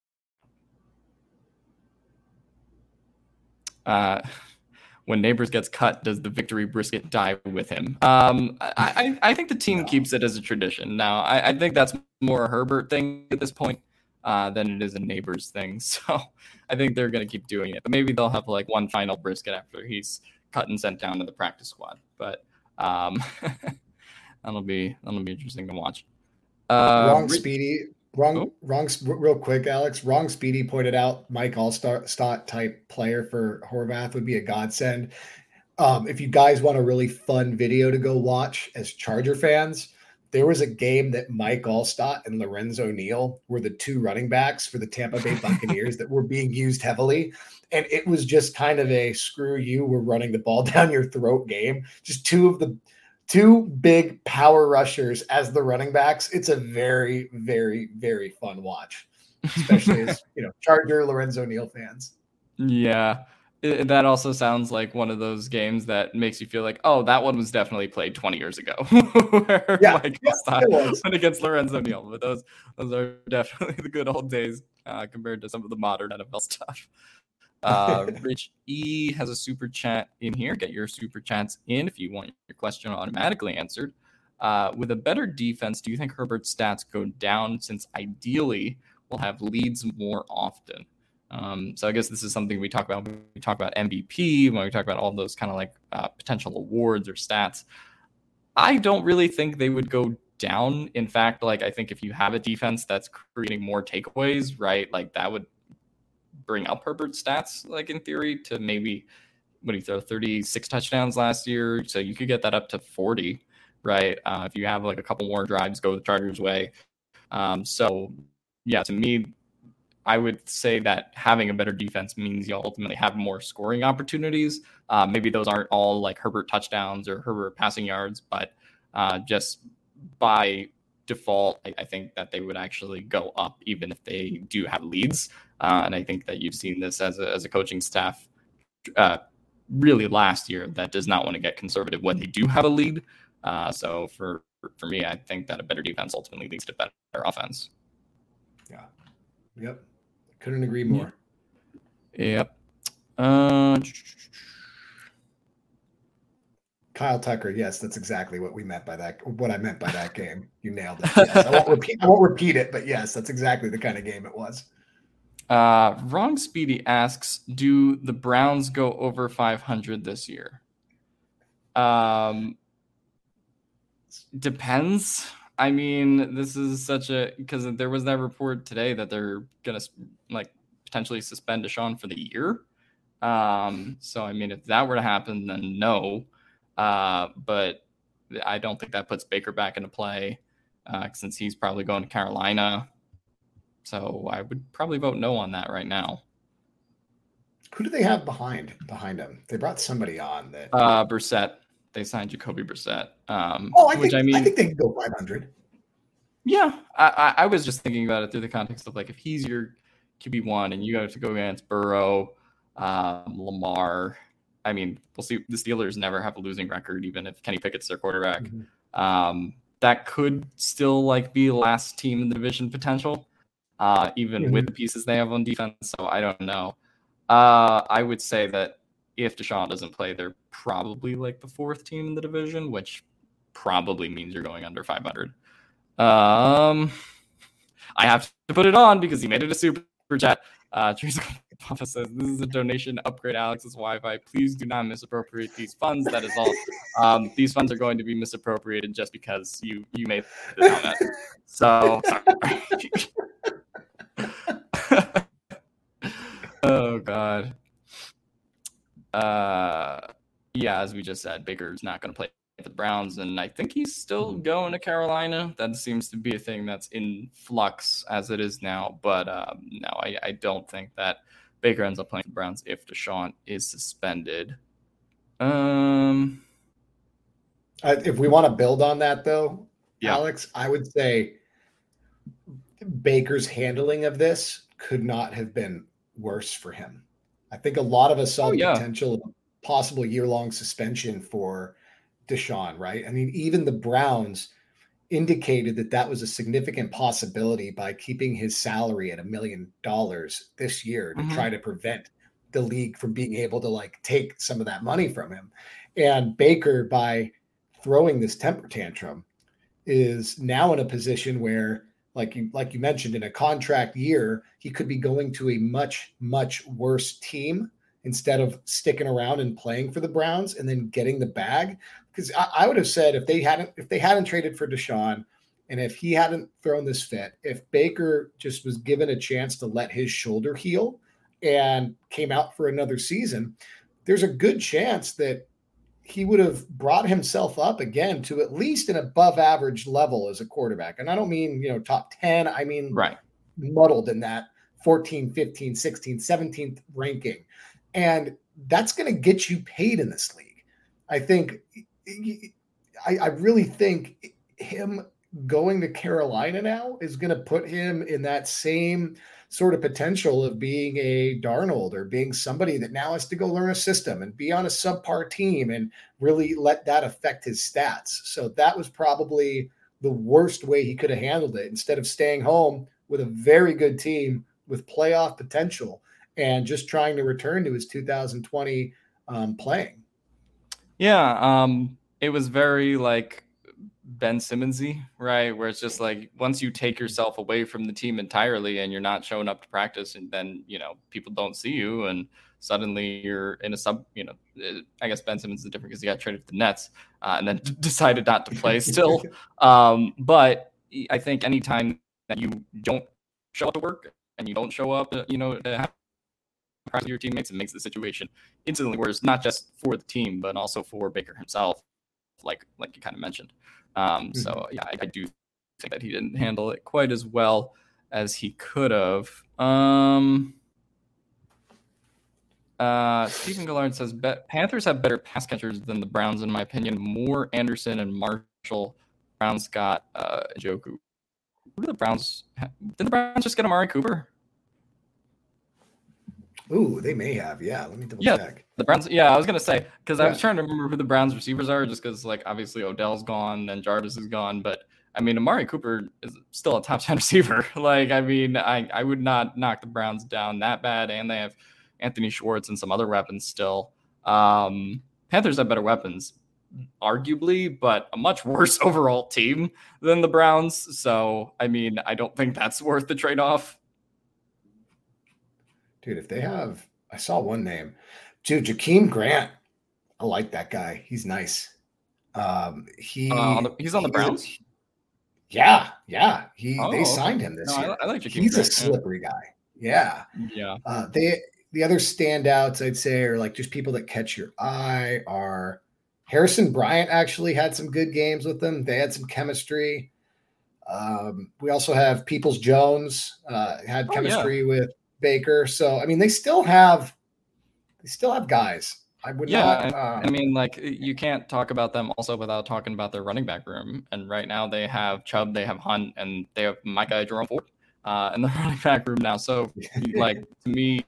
Uh, when Nabers gets cut, does the victory brisket die with him? Um, I, I, I, think the team no. keeps it as a tradition. Now, I, I, think that's more a Herbert thing at this point uh, than it is a Nabers thing. *laughs* So I think they're going to keep doing it. But maybe they'll have like one final brisket after he's cut and sent down to the practice squad. But um, *laughs* that'll be that'll be interesting to watch. Uh, Wrong, Speedy. Wrong, oh. wrong, real quick, Alex. Wrong Speedy pointed out Mike Alstott type player for Horvath would be a godsend. Um, if you guys want a really fun video to go watch as Charger fans, there was a game that Mike Alstott and Lorenzo Neal were the two running backs for the Tampa Bay *laughs* Buccaneers that were being used heavily. And it was just kind of a screw you, we're running the ball *laughs* down your throat game. Just two of the two big power rushers as the running backs. It's a very, very, very fun watch, especially as *laughs* you know Charger Lorenzo Neal fans. Yeah. It, that also sounds like one of those games that makes you feel like, oh, that one was definitely played 20 years ago. *laughs* Where yeah, Mike yeah went against Lorenzo Neal. But those those are definitely *laughs* the good old days uh, compared to some of the modern NFL stuff. Uh, *laughs* Rich E has a super chat in here. Get your super chats in if you want your question automatically answered. Uh, with a better defense, do you think Herbert's stats go down since ideally we'll have leads more often? Um, so I guess this is something we talk about when we talk about MVP, when we talk about all those kind of like uh, potential awards or stats. I don't really think they would go down. In fact, like I think if you have a defense that's creating more takeaways, right, like that would bring up Herbert's stats, like in theory, to maybe what he throw 36 touchdowns last year. So you could get that up to 40, right? Uh, if you have like a couple more drives go the Chargers' way. Um, so yeah, to me, I would say that having a better defense means you'll ultimately have more scoring opportunities. Uh, maybe those aren't all like Herbert touchdowns or Herbert passing yards, but uh, just by default, I, I, think that they would actually go up even if they do have leads. Uh, and I think that you've seen this as a, as a coaching staff uh, really last year that does not want to get conservative when they do have a lead. Uh, so for for me, I think that a better defense ultimately leads to better offense. Yeah. Yep. Couldn't agree more. Yep. Uh, Kyle Tucker. Yes, that's exactly what we meant by that. What I meant by that *laughs* game. You nailed it. Yes. I won't repeat. I won't repeat it, but yes, that's exactly the kind of game it was. Uh, Wrong Speedy asks, "Do the Browns go over 500 this year?" Um, depends. I mean, this is such a because there was that report today that they're gonna like potentially suspend Deshaun for the year. Um, so I mean, if that were to happen, then no. Uh, but I don't think that puts Baker back into play uh, since he's probably going to Carolina. So I would probably vote no on that right now. Who do they have behind behind him? They brought somebody on that. Uh, Brissett. They signed Jacoby Brissett. Um, oh, I which think I mean, I think they can go 500. Yeah, I, I, I was just thinking about it through the context of like if he's your QB one and you have to go against Burrow, um, Lamar. I mean, we'll see. The Steelers never have a losing record, even if Kenny Pickett's their quarterback. Mm-hmm. Um, that could still like be last team in the division potential, uh, even Mhm. with the pieces they have on defense. So I don't know. Uh, I would say that if Deshaun doesn't play, they're probably like the fourth team in the division, which probably means you're going under 500. Um, I have to put it on because he made it a super chat. Uh, Papa says this is a donation to upgrade Alex's Wi-Fi. Please do not misappropriate these funds. That is all. Um, these funds are going to be misappropriated just because you you made the comment. So. sorry. *laughs* oh God. Uh, yeah, as we just said, Baker's not going to play for the Browns, and I think he's still going to Carolina. That seems to be a thing that's in flux as it is now. But um, no, I, I don't think that Baker ends up playing the Browns if Deshaun is suspended. Um, Uh, if we want to build on that, though, Yeah. Alex, I would say Baker's handling of this could not have been worse for him. I think a lot of us saw Oh, the yeah. potential possible year long suspension for Deshaun, right? I mean, even the Browns indicated that that was a significant possibility by keeping his salary at a million dollars this year to Mhm. try to prevent the league from being able to like take some of that money from him. And Baker, by throwing this temper tantrum, is now in a position where, like you like you mentioned, in a contract year, he could be going to a much much worse team instead of sticking around and playing for the Browns and then getting the bag. Because I, I would have said if they hadn't if they hadn't traded for Deshaun and if he hadn't thrown this fit, if Baker just was given a chance to let his shoulder heal and came out for another season, there's a good chance that he would have brought himself up again to at least an above average level as a quarterback. And I don't mean, you know, top 10, I mean right. muddled in that 14, 15, 16, 17th ranking. And that's going to get you paid in this league. I think, I, I really think him going to Carolina now is going to put him in that same sort of potential of being a Darnold or being somebody that now has to go learn a system and be on a subpar team and really let that affect his stats. So that was probably the worst way he could have handled it instead of staying home with a very good team with playoff potential and just trying to return to his 2020 um, playing. Yeah, um, it was very like Ben Simmonsy, right? Where it's just like once you take yourself away from the team entirely and you're not showing up to practice, and then you know people don't see you, and suddenly you're in a sub. You know, uh, I guess Ben Simmons is different because he got traded to the Nets uh, and then d- *laughs* decided not to play still. *laughs* um, but I think anytime that you don't show up to work and you don't show up, uh, you know, to have your teammates, it makes the situation instantly worse, not just for the team, but also for Baker himself, like like you kind of mentioned. Um, So yeah, I, I do think that he didn't handle it quite as well as he could have. Um, uh, Stephen Gillard says "Bet- Panthers have better pass catchers than the Browns, in my opinion. Moore, Anderson, and Marshall. Browns got uh, Njoku. Who did the Browns? Did the Browns just get Amari Cooper? Ooh, they may have. Yeah, let me double Yeah. check. The Browns, yeah, I was gonna say because I was trying to remember who the Browns receivers are, just because like obviously Odell's gone and Jarvis is gone, but I mean Amari Cooper is still a top ten *laughs* receiver. like I mean, I I would not knock the Browns down that bad, and they have Anthony Schwartz and some other weapons still. Um, Panthers have better weapons, arguably, but a much *laughs* worse overall team than the Browns. So I mean, I don't think that's worth the trade off. Dude, if they have, I saw one name. Dude, Jakeem Grant. I like that guy. He's nice. Um, he Uh, he's on the he- Browns? Yeah, yeah. He Oh, they signed him this No, year. I, I like Jakeem He's a Grant, yeah. slippery guy. Yeah. Yeah. Uh, they the other standouts I'd say are like just people that catch your eye are Harrison Bryant actually had some good games with them. They had some chemistry. Um, we also have Peoples Jones uh, had Oh, yeah. chemistry with Baker. So I mean, they still have they still have guys. I would yeah, not. I, Um, I mean, like you can't talk about them also without talking about their running back room. And right now they have Chubb, they have Hunt, and they have Micah Jerome Ford uh, in the *laughs* running back room now. So, *laughs* like to me,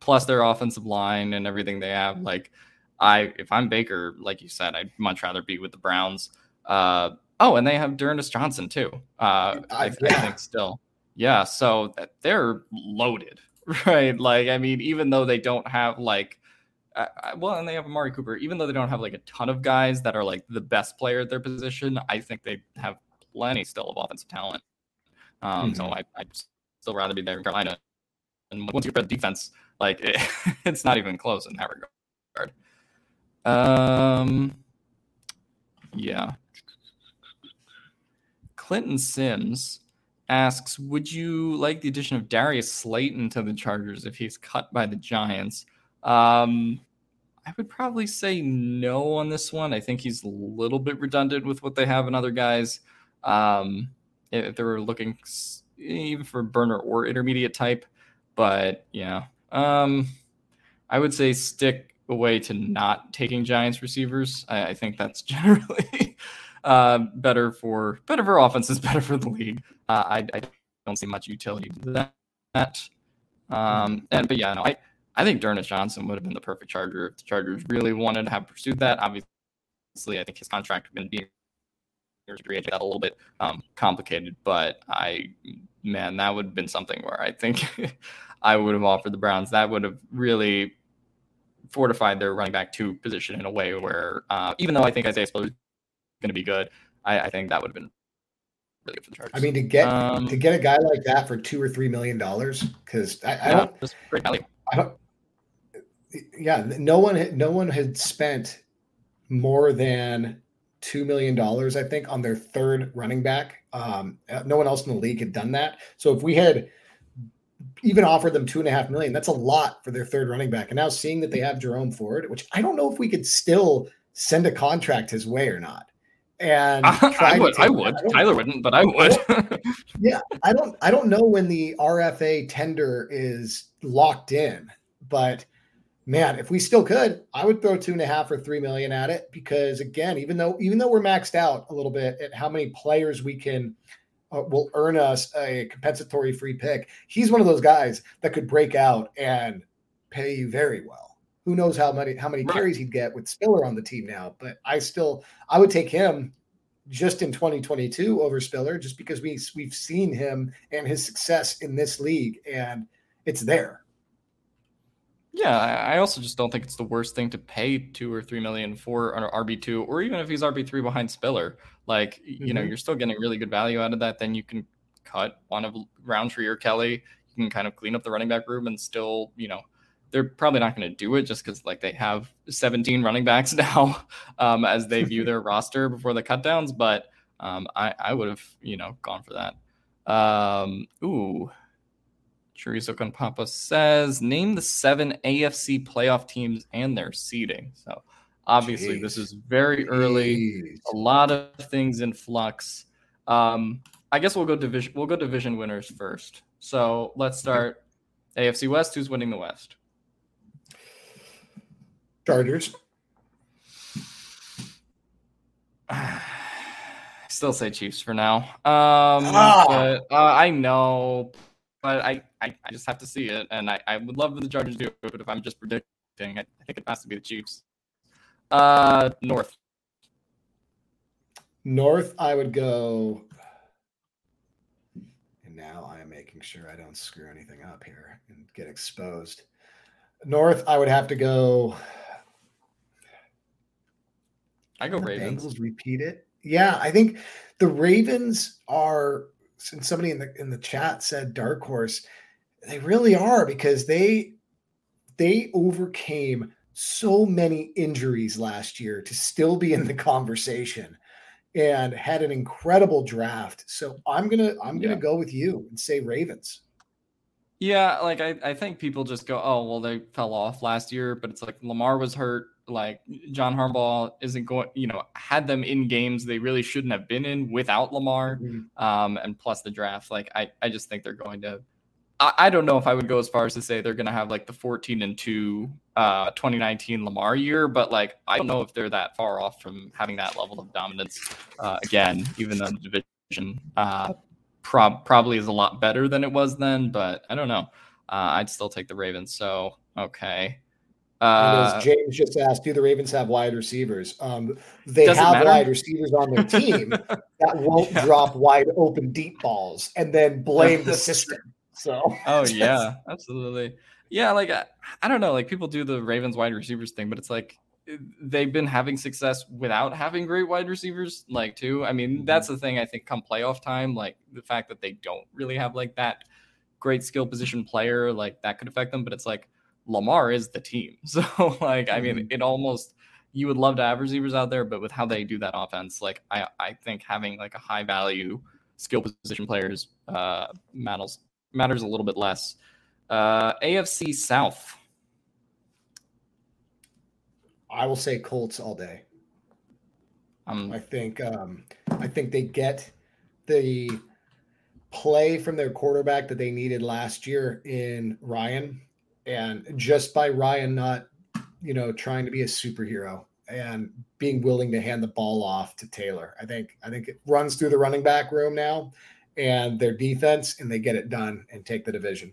plus their offensive line and everything they have, like I, if I'm Baker, like you said, I'd much rather be with the Browns. Uh, oh, and they have D'Ernest Johnson too. Uh, I, I yeah. think still, yeah. So they're loaded, *laughs* right? Like, I mean, even though they don't have like uh, well, and they have Amari Cooper. Even though they don't have like a ton of guys that are like the best player at their position, I think they have plenty still of offensive talent. Um, Mhm. So I, I'd still rather be there in Carolina. And once you get the defense, like it, *laughs* it's not even close in that regard. Um, yeah. Clinton Sims asks, "Would you like the addition of Darius Slayton to the Chargers if he's cut by the Giants?" Um, I would probably say no on this one. I think he's a little bit redundant with what they have in other guys. Um, if they were looking even for burner or intermediate type, but yeah, um, I would say stick away to not taking Giants receivers. I, I think that's *laughs* generally uh, better for better for offenses, *laughs* better for the league. Uh, I, I don't see much utility to that. Um, and but yeah, no, I I think D'Ernest Johnson would have been the perfect Charger if the Chargers really wanted to have pursued that. Obviously, I think his contract would be that a little bit um, complicated, but I man, that would have been something where I think *laughs* I would have offered the Browns. That would have really fortified their running back two position in a way where, uh, even though I think Isaiah Spiller going to be good, I, I think that would have been really good for the Chargers. I mean, to get Um, to get a guy like that for two or three million dollars, because I, I yeah, don't, great value. I don't. Yeah, no one, had- no one had spent more than two million dollars, I think, on their third running back. Um, no one else in the league had done that. So if we had even offered them two and a half million, that's a lot for their third running back. And now seeing that they have Jerome Ford, which I don't know if we could still send a contract his way or not. And *laughs* I, I would. I would. don't- Tyler wouldn't, but I would. *laughs* yeah, I don't I don't know when the RFA tender is locked in, but man, if we still could, I would throw two and a half or three million at it because again, even though even though we're maxed out a little bit at how many players we can uh, will earn us a compensatory free pick, he's one of those guys that could break out and pay you very well. Who knows how many how many Right. carries he'd get with Spiller on the team now? But I still I would take him just in 2022 over Spiller, just because we we've seen him and his success in this league, and it's there. Yeah, I also just don't think it's the worst thing to pay two or three million for an RB two, or even if he's RB three behind Spiller. Like you know, Mhm. you're still getting really good value out of that. Then you can cut one of Rountree or Kelley. You can kind of clean up the running back room and still, you know, they're probably not going to do it just because like they have 17 running backs *laughs* now um, as they view their *laughs* roster before the cutdowns. But um, I I would have you know gone for that. Um, ooh. Chorizo Conpapa says, name the seven AFC playoff teams and their seeding. So obviously, this is very early. Jeez. A lot of things in flux. Um, I guess we'll go division. We'll go division winners first. So let's start AFC West. Who's winning the West? Chargers. *sighs* Still say Chiefs for now. Um, Ah. but uh, I know, but I, I, I just have to see it, and I, I would love the Chargers to do it. But if I'm just predicting, I, I think it has to be the Chiefs. Uh, North. North, I would go. And now I am making sure I don't screw anything up here and get exposed. North, I would have to go. I go Ravens. Bengals repeat it. Yeah, I think the Ravens are. Since somebody in the in the chat said dark horse, they really are because they they overcame so many injuries last year to still be in the conversation and had an incredible draft. So I'm gonna I'm gonna Yeah. go with you and say Ravens. Yeah, like I, I think people just go, oh well, they fell off last year, but it's like Lamar was hurt. Like John Harbaugh isn't going, you know, had them in games they really shouldn't have been in without Lamar. Um, and plus the draft. Like I, I just think they're going to I, I don't know if I would go as far as to say they're going to have like the 14 and 2 uh, 2019 Lamar year, but like I don't know if they're that far off from having that level of dominance uh, again, even though the division uh, prob- probably is a lot better than it was then, but I don't know. Uh, I'd still take the Ravens. So, okay. Uh, as James just asked, do the Ravens have wide receivers? Um, they have matter. wide receivers on their team *laughs* that won't yeah. drop wide open deep balls and then blame the system. So, oh *laughs* yeah, absolutely. Yeah, like I, I don't know, like people do the Ravens wide receivers thing, but it's like they've been having success without having great wide receivers, like too. I mean, mm-hmm. that's the thing. I think come playoff time, like the fact that they don't really have like that great skill position player, like that could affect them. But it's like Lamar is the team. *laughs* So like I mean mm-hmm. it almost you would love to have receivers out there, but with how they do that offense, like I, I think having like a high value skill position players uh matters matters a little bit less. Uh AFC South. I will say Colts all day. Um, I think um, I think they get the play from their quarterback that they needed last year in Ryan and just by Ryan not, you know, trying to be a superhero and being willing to hand the ball off to Taylor. I think I think it runs through the running back room now and their defense and they get it done and take the division.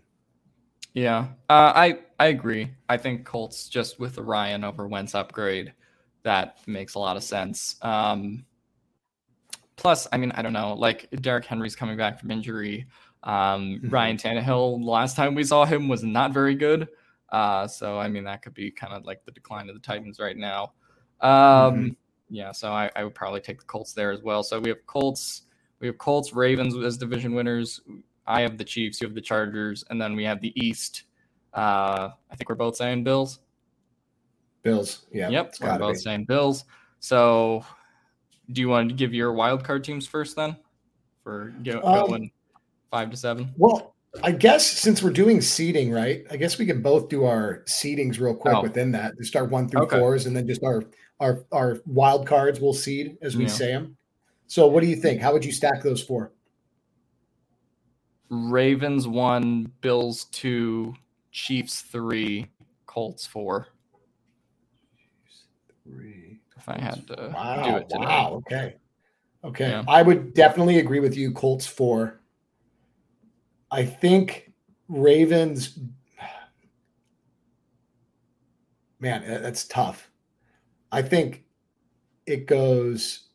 Yeah. Uh, I I agree. I think Colts just with the Ryan over Wentz upgrade that makes a lot of sense. Um, plus, I mean, I don't know, like Derrick Henry's coming back from injury. Um. *laughs* Ryan Tannehill, last time we saw him was not very good. Uh, so I mean that could be kind of like the decline of the Titans right now. Um, mm-hmm. Yeah, so I, I, would probably take the Colts there as well. So we have Colts, we have Colts, Ravens as division winners. I have the Chiefs, you have the Chargers, and then we have the East. Uh, I think we're both saying Bills. Bills, yeah. Yep, we're both be. saying Bills. So, do you want to give your wild card teams first then? For go, um, going five to seven? Well, I guess since we're doing seeding, right? I guess we can both do our seedings real quick oh. within that. To start one through okay. fours, and then just our our our wild cards will seed as we yeah. say them. So, what do you think? How would you stack those four? Ravens one, Bills two, Chiefs three, Colts four. Three. If I had to wow, do it today. Wow. Okay. Okay. Yeah. I would definitely agree with you. Colts four. I think Ravens, man, that's tough. I think it goes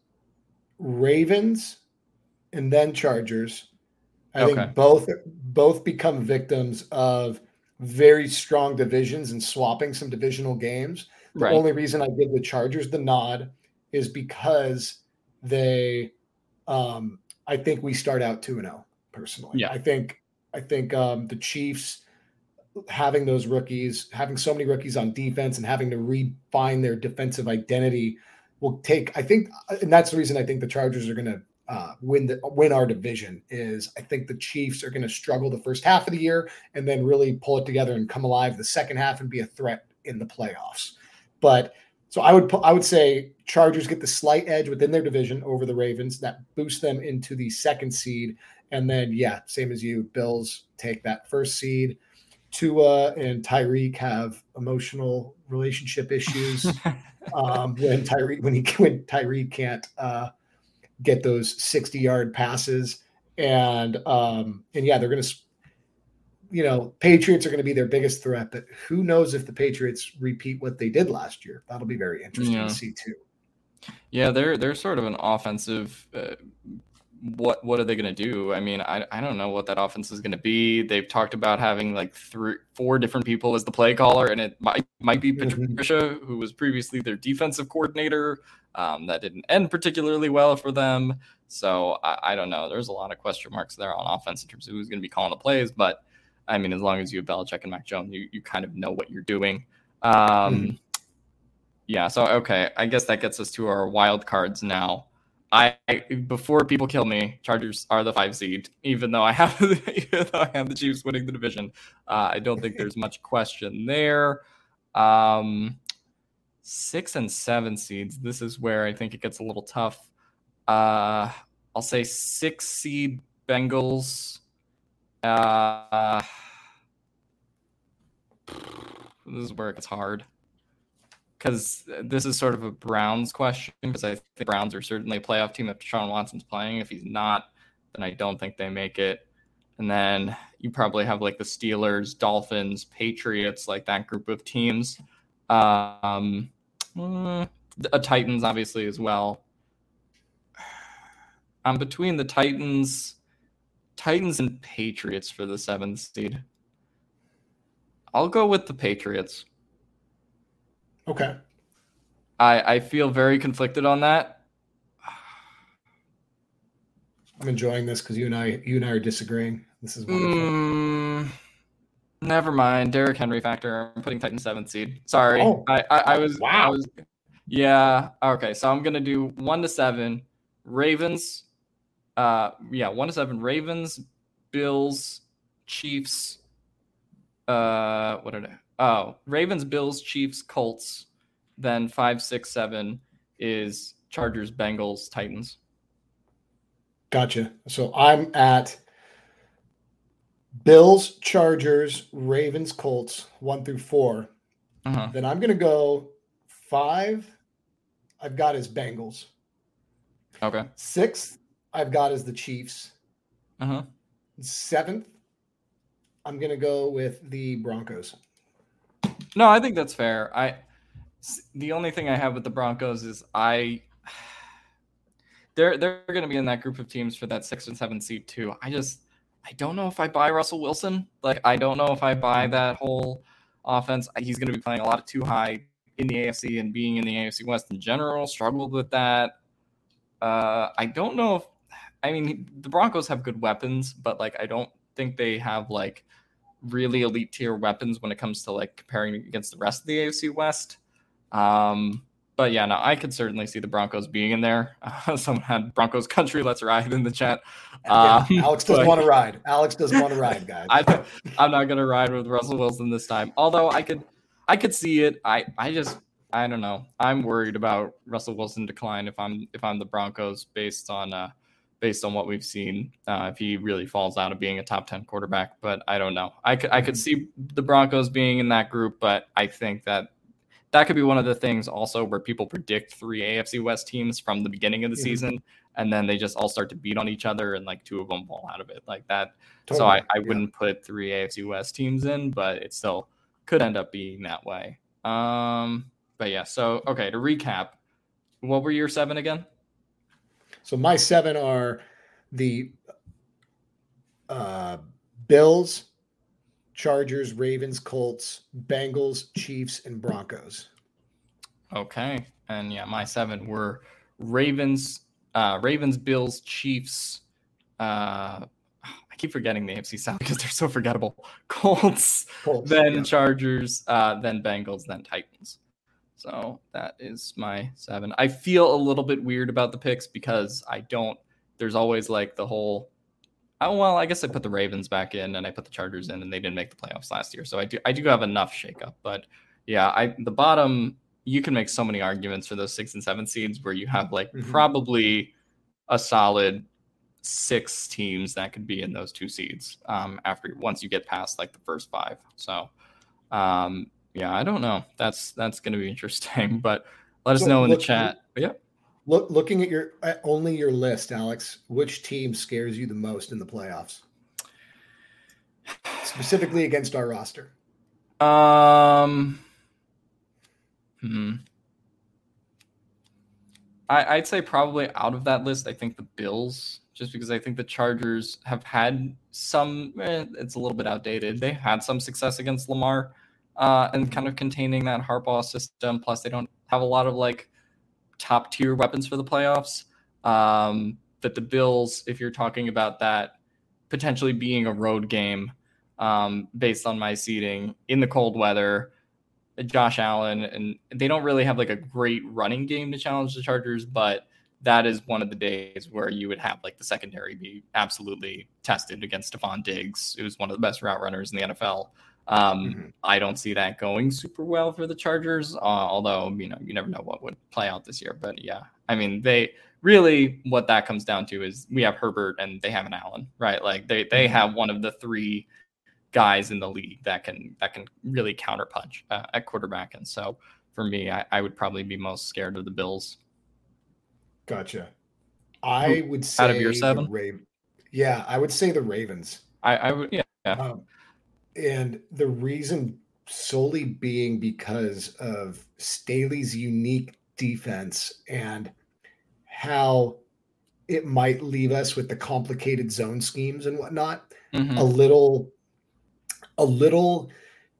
Ravens and then Chargers. I okay. think both both become victims of very strong divisions and swapping some divisional games. The right. only reason I give the Chargers the nod is because they um I think we start out 2 and 0 personally. Yeah. I think I think um, the Chiefs having those rookies, having so many rookies on defense, and having to refine their defensive identity will take. I think, and that's the reason I think the Chargers are going to uh, win the win our division. Is I think the Chiefs are going to struggle the first half of the year and then really pull it together and come alive the second half and be a threat in the playoffs. But so I would I would say Chargers get the slight edge within their division over the Ravens that boosts them into the second seed and then, yeah, same as you, Bills take that first seed. Tua and Tyreek have emotional relationship issues *laughs* um, when Tyreek when he when Tyreek can't uh, get those sixty yard passes, and um, and yeah, they're going to, you know, Patriots are going to be their biggest threat. But who knows if the Patriots repeat what they did last year? That'll be very interesting yeah. to see too. Yeah, they're they're sort of an offensive uh, what what are they going to do? I mean, I, I don't know what that offense is going to be. They've talked about having like three, four different people as the play caller, and it might might be mm-hmm. Patricia, who was previously their defensive coordinator. Um, that didn't end particularly well for them. So I, I, don't know. There's a lot of question marks there on offense in terms of who's going to be calling the plays. But I mean, as long as you have Belichick and Mac Jones, you, you kind of know what you're doing. Um, mm-hmm. Yeah. So okay, I guess that gets us to our wild cards now. I before people kill me, Chargers are the five seed. Even though I have, *laughs* even though I have the Chiefs winning the division, uh, I don't think there's *laughs* much question there. Um, six and seven seeds. This is where I think it gets a little tough. Uh, I'll say six seed Bengals, Uh, *sighs* this is where it gets hard because this is sort of a Browns question because I think Browns are certainly a playoff team if Deshaun Watson's playing. If he's not, then I don't think they make it. And then you probably have like the Steelers, Dolphins, Patriots, like that group of teams. Um, mm, a Titans, obviously, as well. I'm between the Titans, Titans and Patriots for the seventh seed. I'll go with the Patriots. Okay. I I feel very conflicted on that. I'm enjoying this because you and I you and I are disagreeing. This is wonderful. Mm, never mind. Derrick Henry factor. I'm putting Titan seventh seed. Sorry. Oh. I, I, I was Wow. I was yeah. Okay. So I'm gonna do one to seven. Ravens. Uh yeah, one to seven. Ravens, Bills, Chiefs. Uh what did I oh Ravens, Bills, Chiefs, Colts. Then five, six, seven is Chargers, Bengals, Titans. Gotcha. So I'm at Bills, Chargers, Ravens, Colts, one through four. Uh-huh. Then I'm gonna go five. I've got as Bengals. Okay. Sixth, I've got as the Chiefs. Uh-huh. Seventh, I'm gonna go with the Broncos. No, I think that's fair. I the only thing I have with the Broncos is I *sighs* they're they're going to be in that group of teams for that six and seven seed too. I just I don't know if I buy Russell Wilson. Like I don't know if I buy that whole offense. He's going to be playing a lot of too high in the AFC and being in the AFC West in general. Struggled with that. Uh, I don't know if I mean the Broncos have good weapons, but like I don't think they have like really elite tier weapons when it comes to like comparing against the rest of the AFC West. Um, but yeah, no, I could certainly see the Broncos being in there. Uh, *laughs* someone had Broncos country, let's ride in the chat. Yeah, Um, Alex doesn't want to ride. Alex doesn't want to ride, guys. *laughs* I, I'm not gonna ride with Russell Wilson this time. Although I could, I could see it. I, I just, I don't know. I'm worried about Russell Wilson decline if I'm, if I'm the Broncos based on, uh, based on what we've seen. Uh, if he really falls out of being a top ten quarterback, but I don't know. I could, I could see the Broncos being in that group, but I think that that could be one of the things also where people predict three AFC West teams from the beginning of the Mhm. season, and then they just all start to beat on each other, and like two of them fall out of it like that. So I, I yeah. wouldn't put three AFC West teams in, but it still could end up being that way. Um, but yeah, so okay, to recap, what were your seven again? So my seven are the uh, Bills, Chargers, Ravens, Colts, Bengals, Chiefs, and Broncos. Okay. And yeah, my seven were Ravens, uh, Ravens, Bills, Chiefs. Uh, I keep forgetting the AFC South *laughs* because they're so forgettable. Colts, Colts, then yeah. Chargers, uh, then Bengals, then Titans. So that is my seven. I feel a little bit weird about the picks because I don't. There's always like the whole. Oh well, I guess I put the Ravens back in and I put the Chargers in, and they didn't make the playoffs last year. So I do. I do have enough shakeup, but yeah, I the bottom. You can make so many arguments for those six and seven seeds where you have like Mhm. probably a solid six teams that could be in those two seeds um, after once you get past like the first five. So um, yeah, I don't know. That's that's going to be interesting, *laughs* but let us So know in the chat. But yeah, Look, looking at your at only your list, Alex, which team scares you the most in the playoffs? Specifically against our roster. um, hmm. I, I'd say probably out of that list, I think the Bills, just because I think the Chargers have had some. Eh, it's a little bit outdated. They had some success against Lamar, uh, and kind of containing that Harbaugh system. Plus, they don't have a lot of like top tier weapons for the playoffs. Um, but the Bills, if you're talking about that potentially being a road game, um, based on my seating in the cold weather, Josh Allen, and they don't really have like a great running game to challenge the Chargers, but that is one of the days where you would have like the secondary be absolutely tested against Stefon Diggs, who's one of the best route runners in the NFL. Um, Mhm. I don't see that going super well for the Chargers, uh, although you know you never know what would play out this year. But yeah, I mean they really what that comes down to is we have Herbert and they have an Allen, right? Like they they mm-hmm. have one of the three guys in the league that can that can really counterpunch uh, at quarterback. And so for me, I, I, would probably be most scared of the Bills. Gotcha. I would say out of your seven, yeah, I would say the Ravens. I, I would, yeah. Um, and the reason solely being because of Staley's unique defense and how it might leave us with the complicated zone schemes and whatnot mm-hmm. a little a little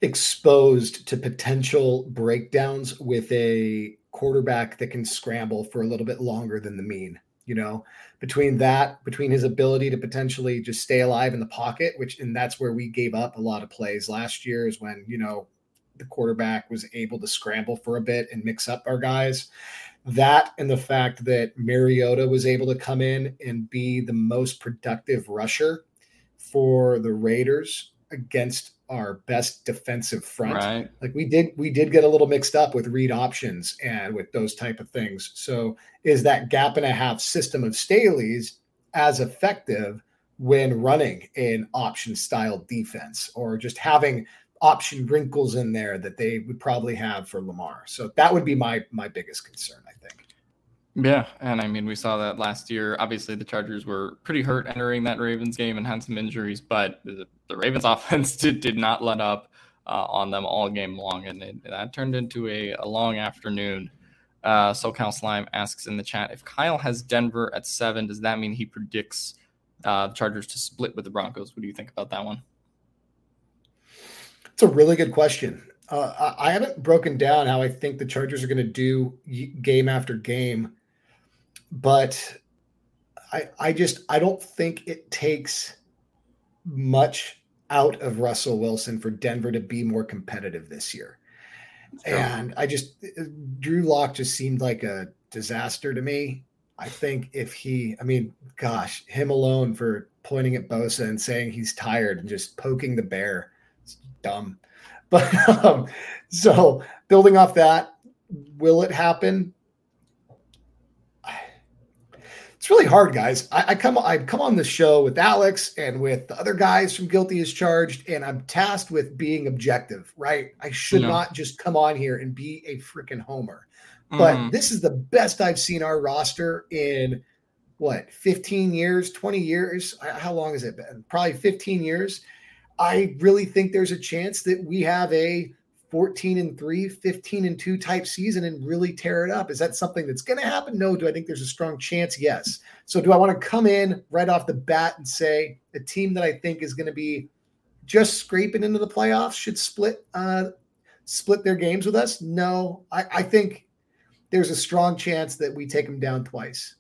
exposed to potential breakdowns with a quarterback that can scramble for a little bit longer than the mean you know between that between his ability to potentially just stay alive in the pocket which and that's where we gave up a lot of plays last year is when you know the quarterback was able to scramble for a bit and mix up our guys. That and the fact that Mariota was able to come in and be the most productive rusher for the Raiders against our best defensive front. Right. Like we did we did get a little mixed up with read options and with those type of things. So is that gap and a half system of Staley's as effective when running an option style defense or just having option wrinkles in there that they would probably have for Lamar. So that would be my my biggest concern, I think. Yeah, and I mean we saw that last year. Obviously, the Chargers were pretty hurt entering that Ravens game and had some injuries, but the, Ravens *laughs* offense did, did not let up uh, on them all game long, and it, that turned into a, a long afternoon. Uh, SoCal Slime asks in the chat if Kyle has Denver at seven, does that mean he predicts uh, the Chargers to split with the Broncos? What do you think about that one? It's a really good question. Uh, I haven't broken down how I think the Chargers are going to do game after game but I I just I don't think it takes much out of Russell Wilson for Denver to be more competitive this year. And I just Drew Lock just seemed like a disaster to me. I think if he, I mean, gosh, him alone for pointing at Bosa and saying he's tired and just poking the bear, it's dumb. *laughs* But um, so building off that, will it happen? It's really hard, guys. I, I, come I come on the show with Alex and with the other guys from Guilty as Charged, and I'm tasked with being objective, right? I should no. not just come on here and be a freaking homer. But mm-hmm. this is the best I've seen our roster in what 15 years, 20 years. How long has it been? Probably 15 years. I really think there's a chance that we have a 14 and 3, 15 and 2 type season and really tear it up. Is that something that's going to happen? No. Do I think there's a strong chance? Yes. So do I want to come in right off the bat and say a team that I think is going to be just scraping into the playoffs should split uh split their games with us? No. I, I think there's a strong chance that we take them down twice.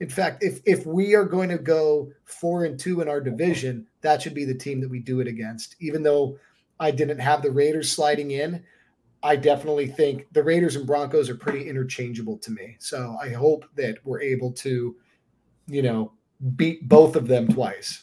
In fact, if if we are going to go four and two in our division, that should be the team that we do it against. Even though I didn't have the Raiders sliding in. I definitely think the Raiders and Broncos are pretty interchangeable to me. So I hope that we're able to, you know, beat both of them twice.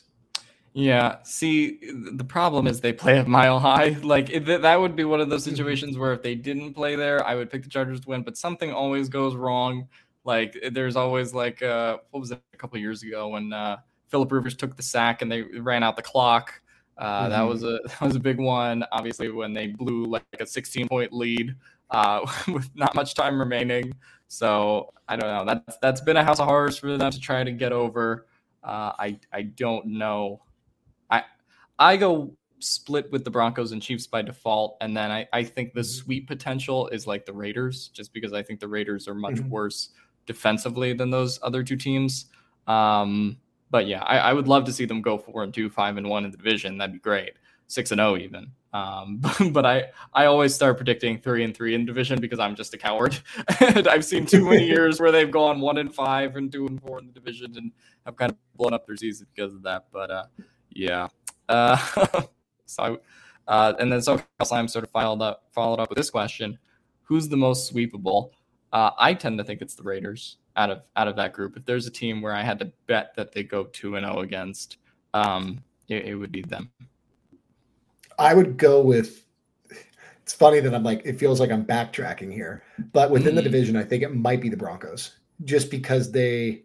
Yeah. See, the problem is they play at Mile High. *laughs* Like it, that would be one of those mm-hmm. situations where if they didn't play there, I would pick the Chargers to win. But something always goes wrong. Like there's always like uh, what was it a couple years ago when uh, Philip Rivers took the sack and they ran out the clock. Uh, mm-hmm. That was a *laughs* that was a big one. Obviously, when they blew like a 16 point lead uh, *laughs* with not much time remaining. So I don't know. That's that's been a house of horrors for them to try to get over. Uh, I I don't know. I I go split with the Broncos and Chiefs by default, and then I I think the mm-hmm. sweep potential is like the Raiders, just because I think the Raiders are much mm-hmm. worse defensively than those other two teams. Um, but yeah, I, I, would love to see them go four and two, five and one in the division. That'd be great. Six and zero oh even. Um, *laughs* but I I always start predicting three and three in division because I'm just a coward. *laughs* and I've seen too many *laughs* years where they've gone one and five and two and four in the division and have kind of blown up their season because of that. But uh, yeah. Uh, so uh, and then so Slime sort of followed up followed up with this question: Who's the most sweepable? Uh, I tend to think it's the Raiders out of out of that group. If there's a team where I had to bet that they go two and zero oh against, um, it, it, would be them. I would go with. It's funny that I'm like it feels like I'm backtracking here, but within mm. the division, I think it might be the Broncos. just because they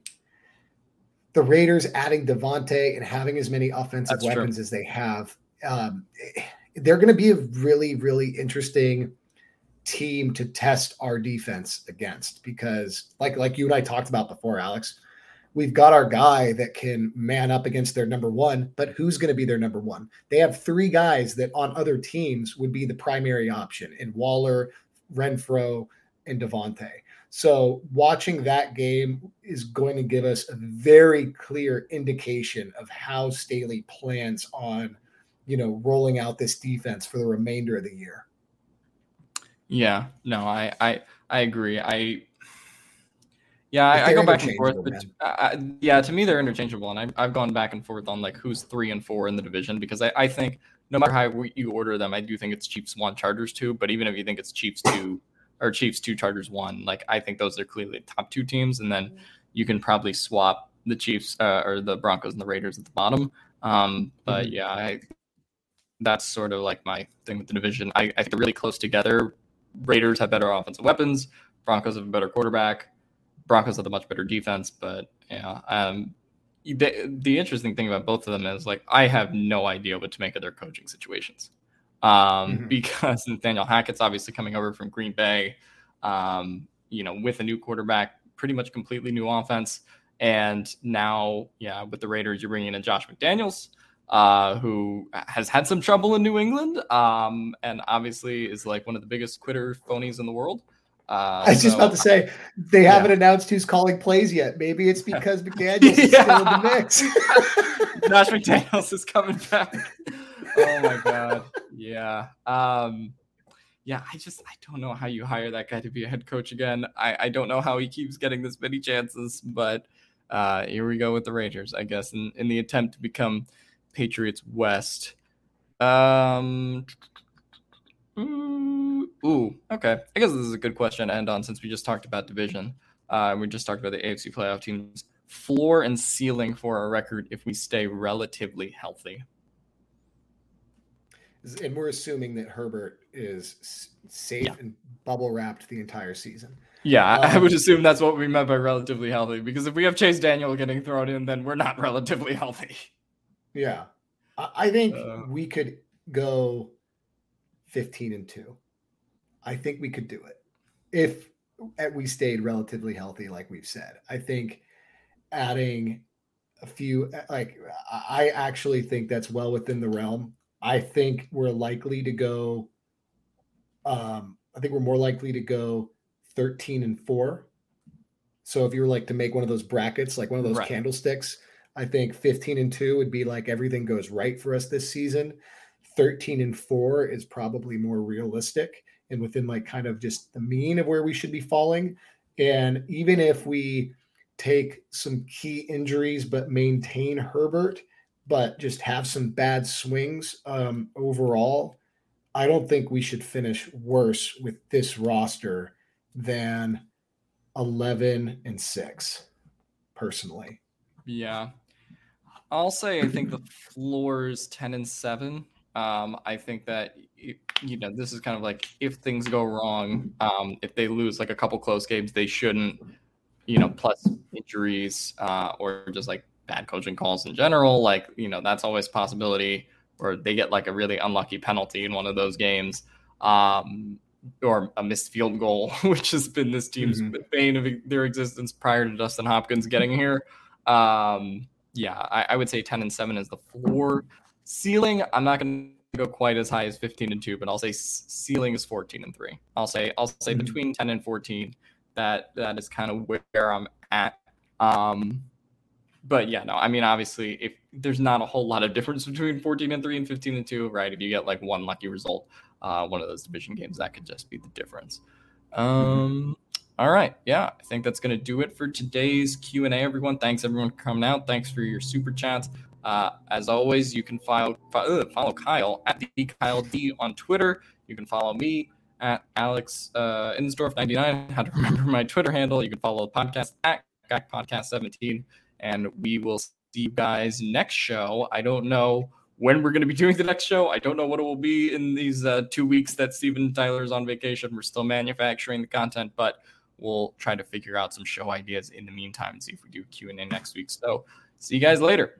the Raiders adding Davante and having as many offensive That's weapons true. as they have, um, they're going to be a really, really interesting team to test our defense against because, like, like you and I talked about before, Alex, we've got our guy that can man up against their number one, but who's going to be their number one? They have three guys that on other teams would be the primary option in Waller, Renfrow and Davante. So watching that game is going to give us a very clear indication of how Staley plans on, you know, rolling out this defense for the remainder of the year. Yeah, no, I I I agree. I yeah, I, I, go back and forth. But uh, yeah, to me they're interchangeable, and I, I've gone back and forth on like who's three and four in the division because I, I think no matter how you order them, I do think it's Chiefs one, Chargers two. But even if you think it's Chiefs two or Chiefs two, Chargers one. Like I think those are clearly the top two teams, and then you can probably swap the Chiefs uh, or the Broncos and the Raiders at the bottom. Um, but mm-hmm. yeah, I, that's sort of like my thing with the division. I, I think they're really close together. Raiders have better offensive weapons. Broncos have a better quarterback. Broncos have a much better defense. But yeah, um, the, the interesting thing about both of them is like I have no idea what to make of their coaching situations um, mm-hmm. because *laughs* Nathaniel Hackett's obviously coming over from Green Bay, um, you know, with a new quarterback, pretty much completely new offense. And now, yeah, with the Raiders, you're bringing in Josh McDaniels, uh, who has had some trouble in New England, um, and obviously is like one of the biggest quitter phonies in the world. Uh, I was so, just about to say they haven't announced who's calling plays yet. Maybe it's *laughs* because McDaniels is still in the mix. *laughs* Josh *laughs* McDaniels is coming back oh my god. Yeah. Um yeah, I just I don't know how you hire that guy to be a head coach again. I, I don't know how he keeps getting this many chances, but uh here we go with the Rangers, I guess, in, in the attempt to become Patriots West. Um Ooh, okay. I guess this is a good question to end on since we just talked about division. Uh, we just talked about the AFC playoff teams. Floor and ceiling for our record if we stay relatively healthy and we're assuming that Herbert is safe yeah. and bubble wrapped the entire season. Yeah, um, I would assume that's what we meant by relatively healthy because if we have Chase Daniel getting thrown in, then we're not *laughs* relatively healthy. Yeah, I think uh, we could go 15 and 2. I think we could do it if we stayed relatively healthy, like we've said. I think adding a few, like, I actually think that's well within the realm I think we're likely to go. Um, I think we're more likely to go 13 and four. So if you were like to make one of those brackets, like one of those right. candlesticks, I think 15 and two would be like everything goes right for us this season. 13 and four is probably more realistic and within like kind of just the mean of where we should be falling. And even if we take some key injuries but maintain Herbert, but just have some bad swings um, overall. I don't think we should finish worse with this roster than 11 and 6 personally. Yeah. I'll say I think the floor is 10 and 7. Um, I think that you know this is kind of like if things go wrong, um, if they lose like a couple close games, they shouldn't, you know, plus injuries uh, or just like bad coaching calls in general. Like, you know, that's always possibility. Or they get like a really unlucky penalty in one of those games. Um, or a missed field goal, *laughs* which has been this team's mm-hmm. bane of their existence prior to Dustin Hopkins getting here. Um, yeah, I, I, would say 10 and 7 is the floor. Ceiling, I'm not going to go quite as high as 15 and 2, but I'll say ceiling is 14 and 3. I'll say I'll say mm-hmm. between 10 and 14. That that is kind of where I'm at. Um, but yeah, no, I mean, obviously, if there's not a whole lot of difference between 14 and 3 and 15 and 2, right? If you get like one lucky result, uh, one of those division games, that could just be the difference. Um, all right, yeah, I think that's gonna do it for today's Q and A. Everyone, thanks everyone for coming out. Thanks for your super chats. Uh, as always, you can follow uh, follow Kyle at the Kyle D on Twitter. You can follow me at Alex uh, Insdorf99. How to remember my Twitter handle? You can follow the podcast at Podcast 17 and we will see you guys next show. I don't know when we're going to be *laughs* doing the next show. I don't know what it will be in these uh, two weeks that Steven Tyler's on vacation. We're still manufacturing the content, but we'll try to figure out some show ideas in the meantime and see if we do Q and A next week. So see you guys later.